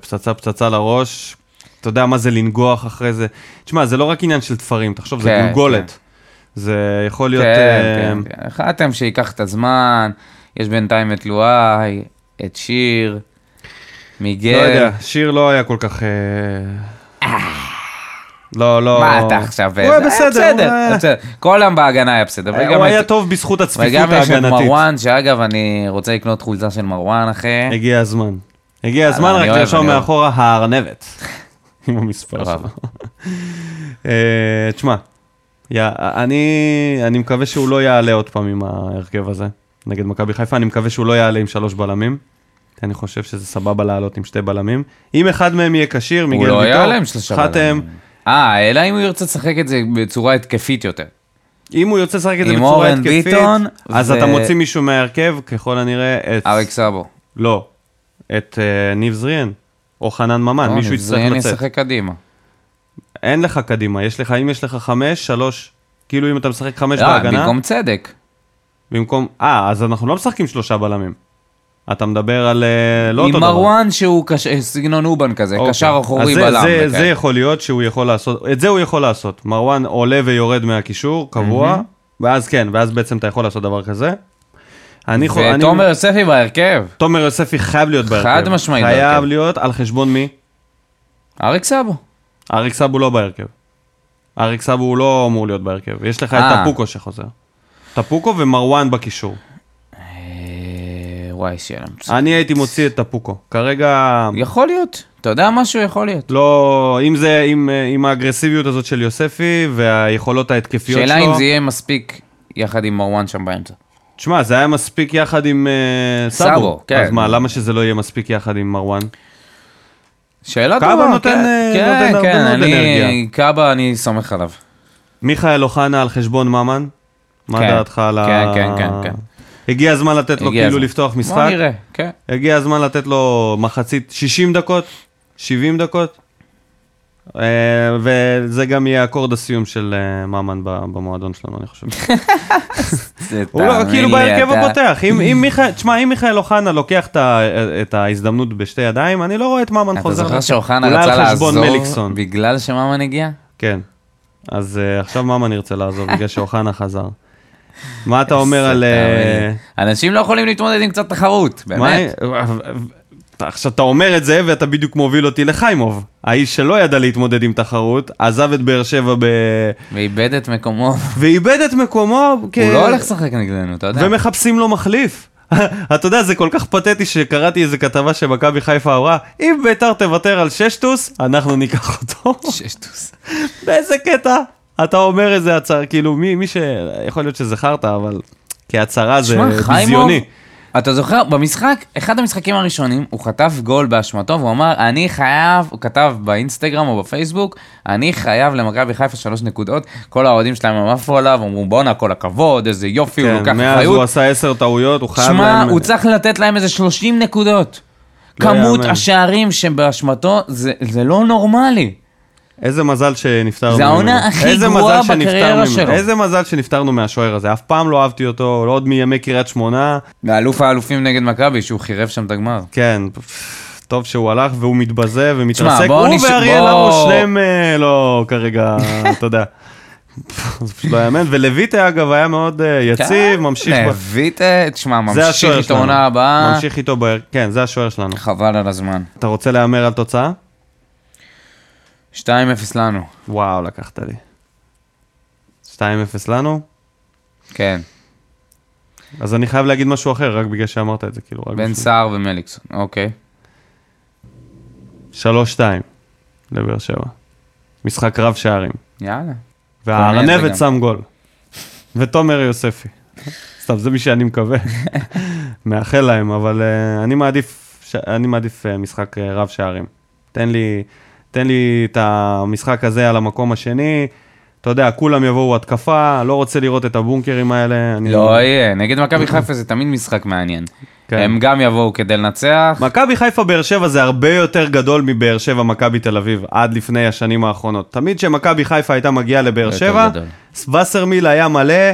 פצצה פצצה לראש. אתה יודע מה זה לנגוח אחרי זה. תשמע, זה לא רק עניין של תפרים, תחשוב, זה כן, גולגולת. זה יכול להיות... כן, אה, כן, כן. חתם שייקח את הזמן, יש בינתיים את לואי, את שיר, מיגל. לא יודע, שיר לא היה כל כך... אה, לא, לא... מה אתה עכשיו? הוא היה זה- בסדר, בסדר, הוא היה- בסדר. כל היום בהגנה היה בסדר. הוא היה את- טוב בזכות הצפיפות וגם יש את ההגנתית. מרואן, שאגב, אני רוצה לקנות חולצה של מרואן, אחי. הגיע הזמן. הגיע הזמן רק לרשום. מאחורה הארנבת. [LAUGHS] עם המספר. שלו. [LAUGHS] אה, תשמע, אני אני מקווה שהוא לא יעלה עוד פעם עם ההרכב הזה נגד מכבי חיפה, אני מקווה שהוא לא יעלה עם שלוש בלמים. אני חושב שזה סבבה לעלות עם שתי בלמים. אם אחד מהם יהיה כשיר, מיגל ויטור, לא שלושה חתם. אה, אלא אם הוא ירצה לשחק את זה בצורה התקפית יותר. אם הוא יוצא לשחק את זה עם בצורה אורן התקפית, ביטון אז ו- אתה מוציא מישהו מההרכב, ככל הנראה, את... אריק סאבו. לא, את אה, ניב זריאן, או חנן ממן, לא, מישהו יצטרך זריאן לצאת. ישחק קדימה. אין לך קדימה, יש לך, אם יש לך חמש, שלוש, כאילו אם אתה משחק חמש לא, בהגנה, במקום צדק. במקום, אה, אז אנחנו לא משחקים שלושה בלמים. אתה מדבר על אה, לא עם אותו דבר. מרואן שהוא קש- סגנון אובן כזה, אוקיי. קשר אחורי בלם. זה. זה יכול להיות שהוא יכול לעשות, את זה הוא יכול לעשות. מרואן עולה ויורד מהקישור, קבוע, ואז כן, ואז בעצם אתה יכול לעשות דבר כזה. אני חו- אני- ותומר יוספי בהרכב. תומר יוספי חייב להיות בהרכב. חד משמעית חייב בהרכב. להיות על חשבון מי? אריק סאבו. אריק סאבו לא בהרכב. אריק סאבו הוא לא אמור להיות בהרכב. יש לך את אה. טפוקו שחוזר. טפוקו ומרואן בקישור. וואי, שיהיה להם. אני הייתי מוציא את טפוקו. כרגע, יכול להיות. אתה יודע משהו? יכול להיות. לא, אם זה, עם, עם האגרסיביות הזאת של יוספי והיכולות ההתקפיות שלו, שאלה אם זה יהיה מספיק יחד עם מרואן שם באמצע. תשמע, זה היה מספיק יחד עם אה, סאבו. סאבו, כן. אז מה, למה שזה לא יהיה מספיק יחד עם מרואן? שאלה קאבה טובה, נותן, כן, אה, כן, נותן כן, אני, אנרגיה. קאבה, אני סומך עליו. מיכאל אוחנה על חשבון ממן? מה כן. דעתך על ה... כן, כן, כן, כן. הגיע הזמן לתת לו כאילו הזמן. לפתוח בוא משחק? נראה, כן. הגיע הזמן לתת לו מחצית 60 דקות? 70 דקות? אה, וזה גם יהיה אקורד הסיום של אה, ממן במועדון שלנו, אני חושב. [LAUGHS] הוא לא, כאילו בהרכב אתה- הפותח. תשמע, אם מיכאל אוחנה לוקח את ההזדמנות בשתי ידיים, אני לא רואה את ממן אתה חוזר. זוכר להרכב. שאוחנה רצה לעזור. בגלל שממן הגיע? כן. אז אה, עכשיו ממן ירצה לעזוב [LAUGHS] בגלל שאוחנה חזר. מה אתה אומר על... אה, אנשים לא יכולים להתמודד עם קצת תחרות, באמת. עכשיו אתה אומר את זה ואתה בדיוק מוביל אותי לחיימוב, האיש שלא ידע להתמודד עם תחרות, עזב את באר שבע ב... ואיבד את מקומו. ואיבד את מקומו, כ- הוא לא הולך לשחק נגדנו, אתה יודע. ומחפשים לו מחליף. [LAUGHS] אתה יודע, זה כל כך פתטי שקראתי איזה כתבה שמכבי חיפה אמרה, אם ביתר תוותר על ששטוס, אנחנו ניקח אותו. ששטוס. [LAUGHS] באיזה קטע? אתה אומר איזה הצהרה, כאילו, מי, מי ש... יכול להיות חרטא, אבל כהצהרה זה ביזיוני. אתה זוכר, במשחק, אחד המשחקים הראשונים, הוא חטף גול באשמתו, והוא אמר, אני חייב, הוא כתב באינסטגרם או בפייסבוק, אני חייב למכבי חיפה שלוש נקודות, כל האוהדים שלהם הם עפו עליו, אמרו, בואנה, כל הכבוד, איזה יופי, הוא לוקח כן, מאז הוא אחריות. עשה עשר טעויות, הוא חייב שמע, להם... הוא צריך לתת להם איזה 30 נקודות. לא כמות יאמן. השערים שבאשמתו, זה זה לא נורמלי. איזה מזל שנפטרנו זה ממנו. העונה הכי גרועה בקריירה. שלו. איזה מזל שנפטרנו מהשוער הזה, אף פעם לא אהבתי אותו, לא עוד מימי קריית שמונה. מאלוף האלופים נגד מכבי, שהוא חירב שם את הגמר. כן, טוב שהוא הלך והוא מתבזה ומתרסק. בוא הוא נש- ואריאל בוא- הרוש, שניהם אה, לא כרגע, אתה יודע. זה פשוט לא יאמן, ולויטה אגב היה מאוד אה, יציב, ממשיך, ב- ויטה, תשמע, זה ממשיך איתו עונה הבאה, ממשיך איתו, כן, זה השוער שלנו. חבל על הזמן. אתה רוצה להמר על תוצאה? 2-0 לנו. וואו, לקחת לי. 2-0 לנו? כן, אז אני חייב להגיד משהו אחר, רק בגלל שאמרת את זה, כאילו. בן סער ומליקסון, אוקיי. 3-2 לבאר שבע. משחק רב שערים. יאללה. והארנבת. שם גול. ותומר יוספי. סתם, זה מי שאני מקווה. [LAUGHS] מאחל להם, אבל uh, אני מעדיף, ש... אני מעדיף uh, משחק uh, רב שערים. תן לי, תן לי את המשחק הזה על המקום השני. אתה יודע, כולם יבואו התקפה, לא רוצה לראות את הבונקרים האלה. אני... לא יהיה, נגד מכבי חיפה זה תמיד משחק מעניין. כן. הם גם יבואו כדי לנצח. מכבי חיפה באר שבע זה הרבה יותר גדול מבאר שבע מכבי תל אביב, עד לפני השנים האחרונות. תמיד כשמכבי חיפה הייתה מגיעה לבאר שבע. וסרמיל היה מלא,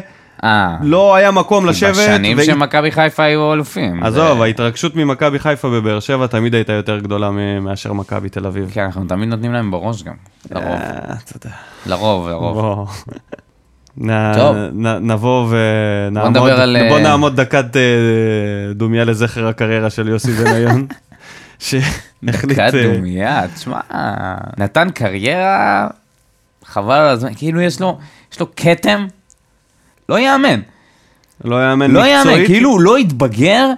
לא היה מקום לשבת. בשנים והיא- שמכבי חיפה היו אלופים. עזוב, זה- ההתרגשות ממכבי חיפה בבאר שבע תמיד הייתה יותר גדולה מאשר מכבי תל אביב. כן, אנחנו תמיד נותנים להם בראש גם. לרוב, אה. לרוב, לרוב. נ- טוב. נבוא ונעמוד, בוא אה, נעמוד דקת אה, דומיה לזכר הקריירה של יוסי בניון. [LAUGHS] שהחליט... דקת אה, דומייה, תשמע, נתן קריירה, חבל על הזמן, כאילו יש לו, יש לו כתם, לא יאמן, לא יאמן לא מקצועית. יאמן, כאילו הוא לא התבגר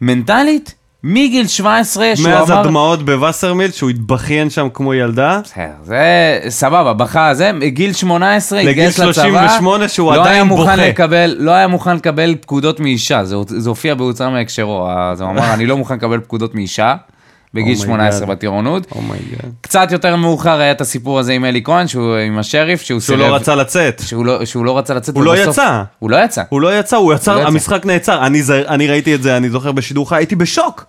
מנטלית מגיל 17 שהוא מאז אמר, הדמעות בווסרמיל, שהוא התבכיין שם כמו ילדה. בסדר, זה סבבה, בכה זה, גיל 18, לגיל התגייס לצבא, 38 שהוא לא עדיין בוכה. לקבל, לא היה מוכן לקבל פקודות מאישה, זה, זה הופיע בהוצאה מהקשרו, אז הוא אמר, אני לא מוכן לקבל פקודות מאישה, בגיל Oh my 18 God. בטירונות. Oh my God. קצת יותר מאוחר היה את הסיפור הזה עם אלי כהן, שהוא עם השריף, שהוא שהוא סירב, לא רצה לצאת. שהוא לא, שהוא לא רצה לצאת, הוא לא ובסוף- יצא. הוא לא יצא. הוא לא יצא, הוא יצא, לא יצא. המשחק נעצר. אני ז- אני ראיתי את זה, אני זוכר בשידור חי, הייתי בשוק.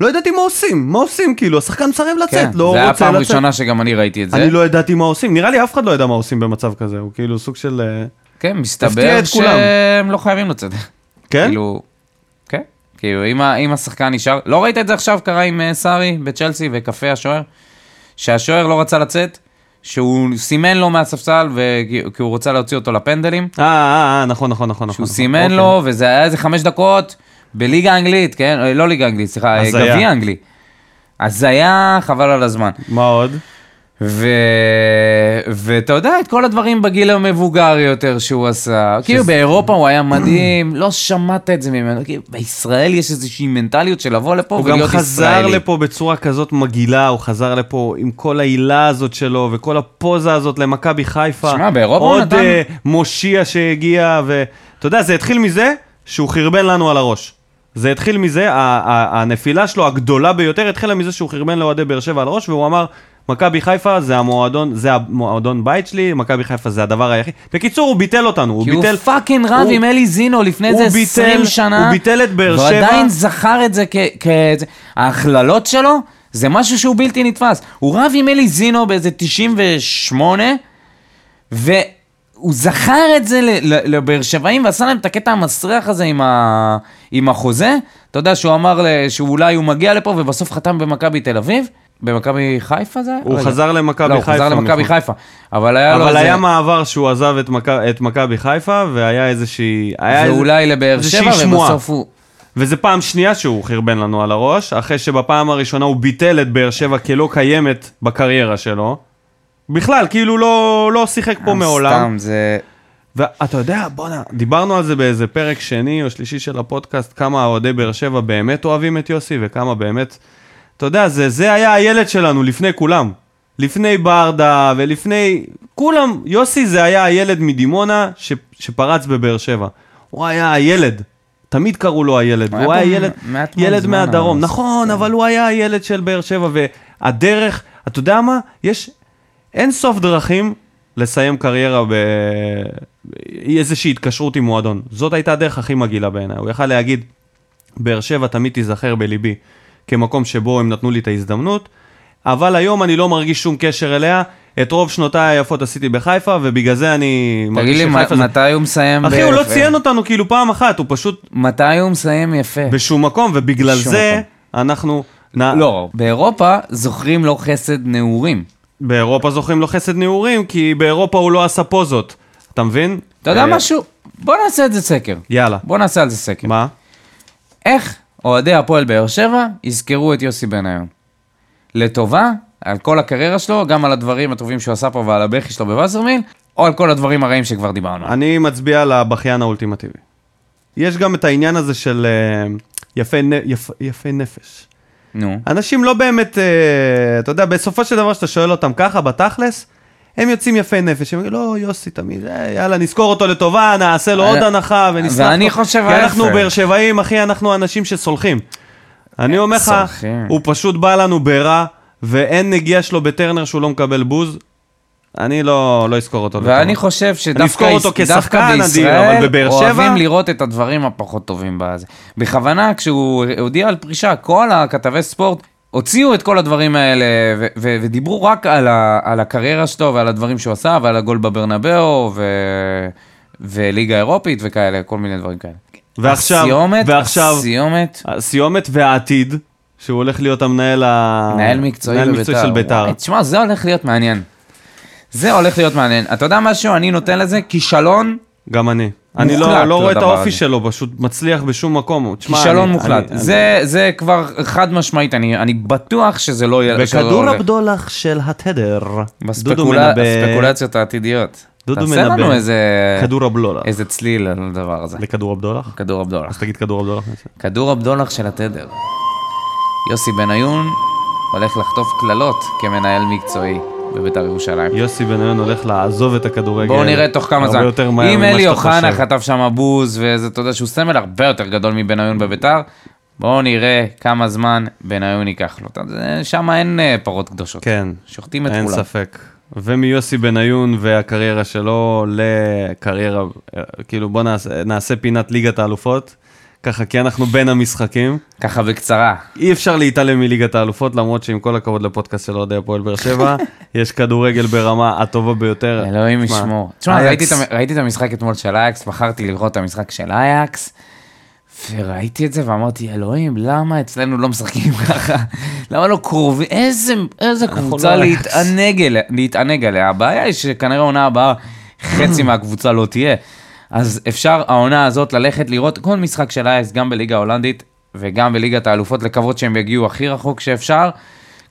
לא ידעתי מה עושים, מה עושים, כאילו, השחקן מסרב כן, לצאת, לא זה היה רוצה פעם לצאת. ראשונה שגם אני ראיתי את זה. אני לא ידעתי מה עושים, נראה לי אף אחד לא ידע מה עושים במצב כזה, הוא כאילו סוג של... אה, כן, מסתבר. שהם לא חייבים לצאת. כן? כאילו, כן, כאילו אם, אם השחקן נשאר, לא ראית את זה עכשיו קרה עם אה, סארי בצ'לסי וקפה השוער? שהשוער לא רצה לצאת, שהוא סימן לו מהספסל וכי כי הוא רוצה להוציא אותו לפנדלים, אה, אה, אה, נכון, נכון, נכון. שהוא נכון. סימן אוקיי. לו וזה היה איזה חמש דקות בליגה האנגלית, כן? אה, לא ליגה אנגלית, סליחה, אה. גביע אנגלי. הזיה, חבל על הזמן. מה עוד? ו... ואתה יודע, את כל הדברים בגיל המבוגר יותר שהוא עשה. כאילו באירופה הוא היה מדהים, לא שמעת את זה ממנו. כאילו, בישראל יש איזושהי מנטליות של לבוא לפה הוא גם ולהיות חזר ישראלי. לפה בצורה כזאת מגעילה, הוא חזר לפה עם כל ההילה הזאת שלו, וכל הפוזה הזאת למכבי חיפה. שמע, באירופה הוא עוד נתן- אה, מושיע שהגיע, ואתה יודע, זה התחיל מזה שהוא חרבן לנו על הראש. זה התחיל מזה, הנפילה שלו הגדולה ביותר התחילה מזה שהוא חרבן לאוהדי באר שבע על הראש, והוא אמר, מכבי חיפה זה המועדון, זה המועדון בית שלי, מכבי חיפה זה הדבר היחיד. בקיצור, הוא ביטל אותנו, הוא כי הוא ביטל... fucking רב הוא- עם אלי זינו לפני הוא איזה ביטל- 20 שנה. הוא ביטל את באר שבע. עדיין זכר את זה כ... ההכללות שלו, זה משהו שהוא בלתי נתפס. הוא רב עם אלי זינו באיזה 98, והוא זכר את זה לבאר שבעים ועשה להם את הקטע המסריח הזה עם, ה... עם החוזה. אתה יודע שהוא אמר שאולי הוא מגיע לפה ובסוף חתם במכבי תל אביב. במכבי חיפה זה? הוא רגע. חזר למכבי לא, הוא חיפה, חזר למכבי. חיפה. אבל היה לו אבל איזה... היה מעבר שהוא עזב את מכ- את מכבי חיפה, והיה איזושהי... היה איזה- ואולי לבאר שבע. ובסוף הוא... וזה פעם שנייה שהוא חרבן לנו על הראש, אחרי שבפעם הראשונה הוא ביטל את באר שבע כלא קיימת בקריירה שלו. בכלל, כאילו לא, לא שיחק פה מעולם. סתם, זה... ואתה יודע, בואנה, דיברנו על זה באיזה פרק שני או שלישי של הפודקאסט, כמה אוהדי באר שבע באמת אוהבים את יוסי, וכמה באמת... אתה יודע, זה, זה היה הילד שלנו לפני כולם. לפני ברדה ולפני... כולם, יוסי זה היה הילד מדימונה ש, שפרץ בבאר שבע. הוא היה הילד. תמיד קראו לו הילד, הוא והוא היה ילד, ילד מהדרום, נכון, אבל הוא היה הילד של באר שבע, והדרך, אתה יודע מה? יש אין סוף דרכים לסיים קריירה באיזושהי התקשרות עם מועדון. זאת הייתה הדרך הכי מגעילה בעיניי. הוא יכל להגיד, באר שבע תמיד תיזכר בליבי כמקום שבו הם נתנו לי את ההזדמנות, אבל היום אני לא מרגיש שום קשר אליה. את רוב שנותיי היפות עשיתי בחיפה, ובגלל זה אני תגיד מרגיש לי, שחיפה מ- זה... מתי הוא מסיים? אחי, הוא לא? ציין אותנו כאילו פעם אחת, הוא פשוט מתי הוא מסיים יפה? בשום מקום, ובגלל בשום זה מקום. אנחנו... נ- לא, באירופה זוכרים לו חסד נעורים. באירופה זוכרים לו חסד נעורים, כי באירופה הוא לא עשה פוזות. אתה מבין? אתה יודע אה, משהו? בוא נעשה את זה סקר. יאללה. בוא נעשה על זה סקר. מה? איך אוהדי הפועל באר שבע יזכרו את יוסי בניון? לטובה, על כל הקריירה שלו, גם על הדברים הטובים שהוא עשה פה ועל הבכי שלו בווסרמיל, או על כל הדברים הרעים שכבר דיברנו. אני מצביע לבכיין האולטימטיבי. יש גם את העניין הזה של אה, יפי, יפ, יפי נפש. נו. אנשים לא באמת, אה, אתה יודע, בסופו של דבר שאתה שואל אותם ככה, בתכלס, הם יוצאים יפי נפש, הם אומרים, לא, יוסי תמיד, אה, יאללה, נזכור אותו לטובה, נעשה לו עוד אני- הנחה ונסלח ואני לו. חושב כי אנחנו ההפך. באר שבעים, אחי, אנחנו אנשים שסולחים. אני אומר לך. הוא פשוט בא לנו ברע, ואין נגיעה שלו בטרנר שהוא לא מקבל בוז. אני לא, לא אזכור אותו. ואני חושב שדווקא אזכור אותו כשחקן אדיר, אבל בבאר שבע- אוהבים לראות את הדברים הפחות טובים בזה. בכוונה, כשהוא הודיע על פרישה, כל הכתבי ספורט הוציאו את כל הדברים האלה ו- ו- ודיברו רק על, ה- על הקריירה שלו ועל הדברים שהוא עשה ועל הגול בברנבאו ו- וליגה אירופית וכאלה, כל מיני דברים כאלה. ועכשיו- הסיומת, ועכשיו- הסיומת, הסיומת והעתיד, שהוא הולך להיות המנהל ה... מנהל מקצועי מנהל. מקצועי של ביתר. תשמע, זה הולך להיות מעניין. זה הולך להיות מעניין. אתה יודע משהו? אני נותן לזה כישלון גם אני. אני לא, לא רואה את האופי הזה. שלו, פשוט מצליח בשום מקום. תשמע, כישלון אני- מוחלט. אני- זה, זה כבר חד משמעית, אני, אני בטוח שזה לא יהיה... לא בכדור הולך. הבדולח של התדר. מנבא- בספקולציות העתידיות. דודו תעשה לנו מנבא. איזה, כדור הבלולח. איזה צליל על הדבר הזה. לכדור הבדולח? כדור הבדולח. אז תגיד כדור הבדולח. כדור הבדולח של התדר. יוסי בניון הולך לחטוף קללות כמנהל מקצועי בביתר ירושלים. יוסי בניון הולך לעזוב את הכדורגל. בואו נראה תוך כמה זמן. הרבה יותר מהר אם אלי אוחנה. חטף שם בוז, וזה, אתה יודע שהוא סמל הרבה יותר גדול מבניון בביתר, בואו נראה כמה זמן בניון ייקח לו. שם אין אה, פרות קדושות. כן, שוחטים את אין כולם. ספק. ומיוסי בניון והקריירה שלו לקריירה, אה, כאילו בוא נעשה, נעשה פינת ליגת האלופות, ככה כי אנחנו בין המשחקים. ככה בקצרה. אי אפשר להתעלם מליגת האלופות, למרות שעם כל הכבוד לפודקאסט של אוהדי הפועל באר שבע, [LAUGHS] יש כדורגל ברמה הטובה ביותר. אלוהים תשמע, ישמור. תשמע, אייקס- ראיתי את המשחק אתמול של אייקס, בחרתי לראות את המשחק של אייקס, וראיתי את זה ואמרתי, אלוהים, למה אצלנו לא משחקים [LAUGHS] ככה? למה לא קרובים? איזה, איזה קבוצה לא להתענג להתענג עליה. הבעיה היא שכנראה העונה הבאה, חצי [CLEARS THROAT] מהקבוצה לא תהיה. אז אפשר העונה הזאת ללכת לראות כל משחק של אייקס, גם בליגה ההולנדית וגם בליגת האלופות, לקוות שהם יגיעו הכי רחוק שאפשר,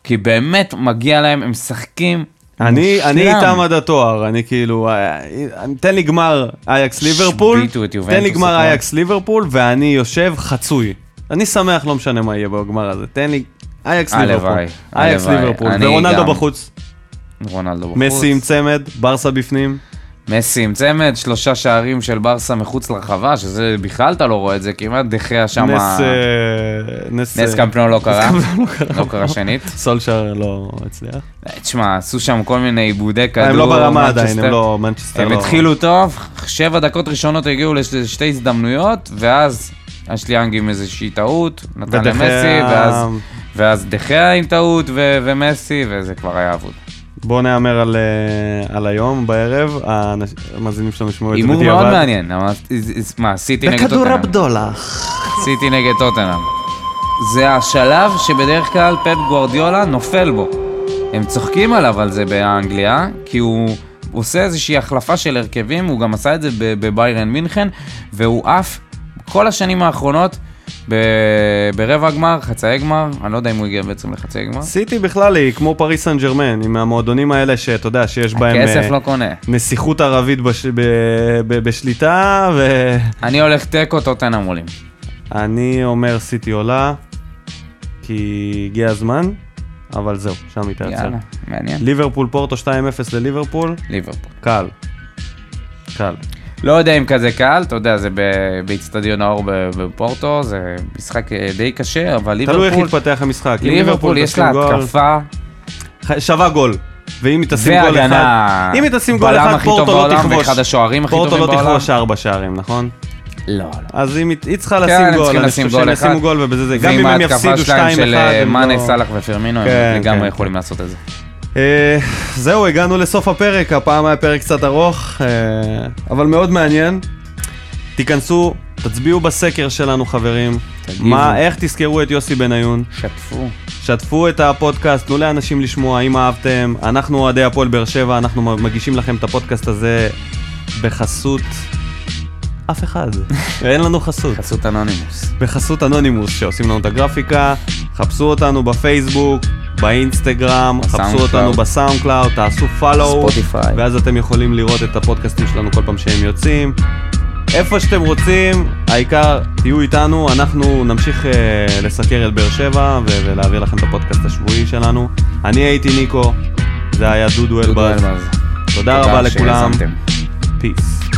כי באמת מגיע להם, הם משחקים אני, אני. איתם עד התואר, אני כאילו, אה, אה, תן לי גמר אייקס ליברפול, תן לי גמר אתמול. אייקס ליברפול, ואני יושב חצוי. אני שמח, לא משנה מה יהיה בגמר הזה, תן לי אייקס ליברפול, אייקס. ליברפול, ורונלדו. בחוץ, רונלדו בחוץ. מסי עם צמד, ברסה בפנים, מסי עם צמד, שלושה שערים של ברסה מחוץ לרחבה, שזה בכלל אתה לא רואה את זה, כמעט דחיה שם... נס... אה, נס... נס קמפיון לא קרה, קמפיון לא קרה. לא קרה שנית. סולשר לא הצליח. תשמע, עשו שם כל מיני עיבודי כדור. הם לא ברמה עדיין. הם לא... מנצ'סטר הם לא... התחילו טוב, שבע דקות ראשונות הגיעו לשתי הזדמנויות, ואז אשליאנג עם איזושהי טעות, נתן למסי, ואז, דחיה עם טעות ומסי, וזה כבר היה אבוד. בואו נהמר על, אה, על היום בערב, המאזינים שלנו ישמעו את זה הימור בדיעבד. מאוד מעניין, מה, סיטי נגד בכדור טוטנאם. הבדולח. סיטי נגד טוטנאם. זה השלב שבדרך כלל פפ גוורדיולה נופל בו. הם צוחקים עליו על זה באנגליה, כי הוא עושה איזושהי החלפה של הרכבים, הוא גם עשה את זה בביירן מינכן, והוא עף כל השנים האחרונות ב- ברבע גמר, חצאי גמר, אני לא יודע אם הוא הגיע בעצם לחצאי גמר. סיטי בכלל היא כמו פריס סן ג'רמן, היא מהמועדונים האלה שאתה יודע שיש בהם הכסף אה, לא קונה. נסיכות ערבית בש... ב... ב... בשליטה, אני הולך תיקו טוטנאם עולים. ואני אומר סיטי עולה, כי הגיע הזמן, אבל זהו, שם היא תעצר. יאללה, מעניין. ליברפול פורטו 2-0 לליברפול, ליברפול. קל. קל. לא יודע אם כזה קל, אתה יודע, זה באיצטדיון האור בפורטו, זה משחק אה, די קשה, אבל תלוי איך ליברפול, יתפתח המשחק. ליברפול יש לה התקפה שווה גול. ואם היא תשים גול אחד. אם היא תשים גול אחד, פורטו לא תכבוש. ואחד השוערים הכי פורטו טובים לא בעולם. תכבוש ארבע שערים, נכון? לא, לא. אז אם היא צריכה כן, לשים גול, אני חושב שהם אחד. ישימו גול ובזה זה, גם ועם אם הם ההתקפה יפסידו 2-1, שלהם של אה, הם מאנה, לא- סאלח ופרמינו, כן, הם לגמרי כן, יכולים כן. לעשות את זה. אה, זהו, הגענו לסוף הפרק, הפעם היה פרק קצת ארוך, אה, אבל מאוד מעניין. תיכנסו, תצביעו בסקר שלנו חברים. תגיבו. מה, איך תזכרו את יוסי בניון? שתפו. שתפו את הפודקאסט, תנו לאנשים לשמוע אם אהבתם. אנחנו אוהדי הפועל באר שבע, אנחנו מגישים לכם את הפודקאסט הזה בחסות אף אחד. [LAUGHS] אין לנו חסות. חסות אנונימוס. בחסות אנונימוס שעושים לנו את הגרפיקה, חפשו אותנו בפייסבוק, באינסטגרם, חפשו אותנו. ב SoundCloud, תעשו ספוטיפיי. ואז אתם יכולים לראות את הפודקאסטים שלנו כל פעם שהם יוצאים. איפה שאתם רוצים, העיקר תהיו איתנו, אנחנו נמשיך אה, לסקר את באר שבע ו- ולהעביר לכם את הפודקאסט השבועי שלנו. אני הייתי ניקו, זה היה דודו אלבז. אלבז. תודה רבה לכולם. peace.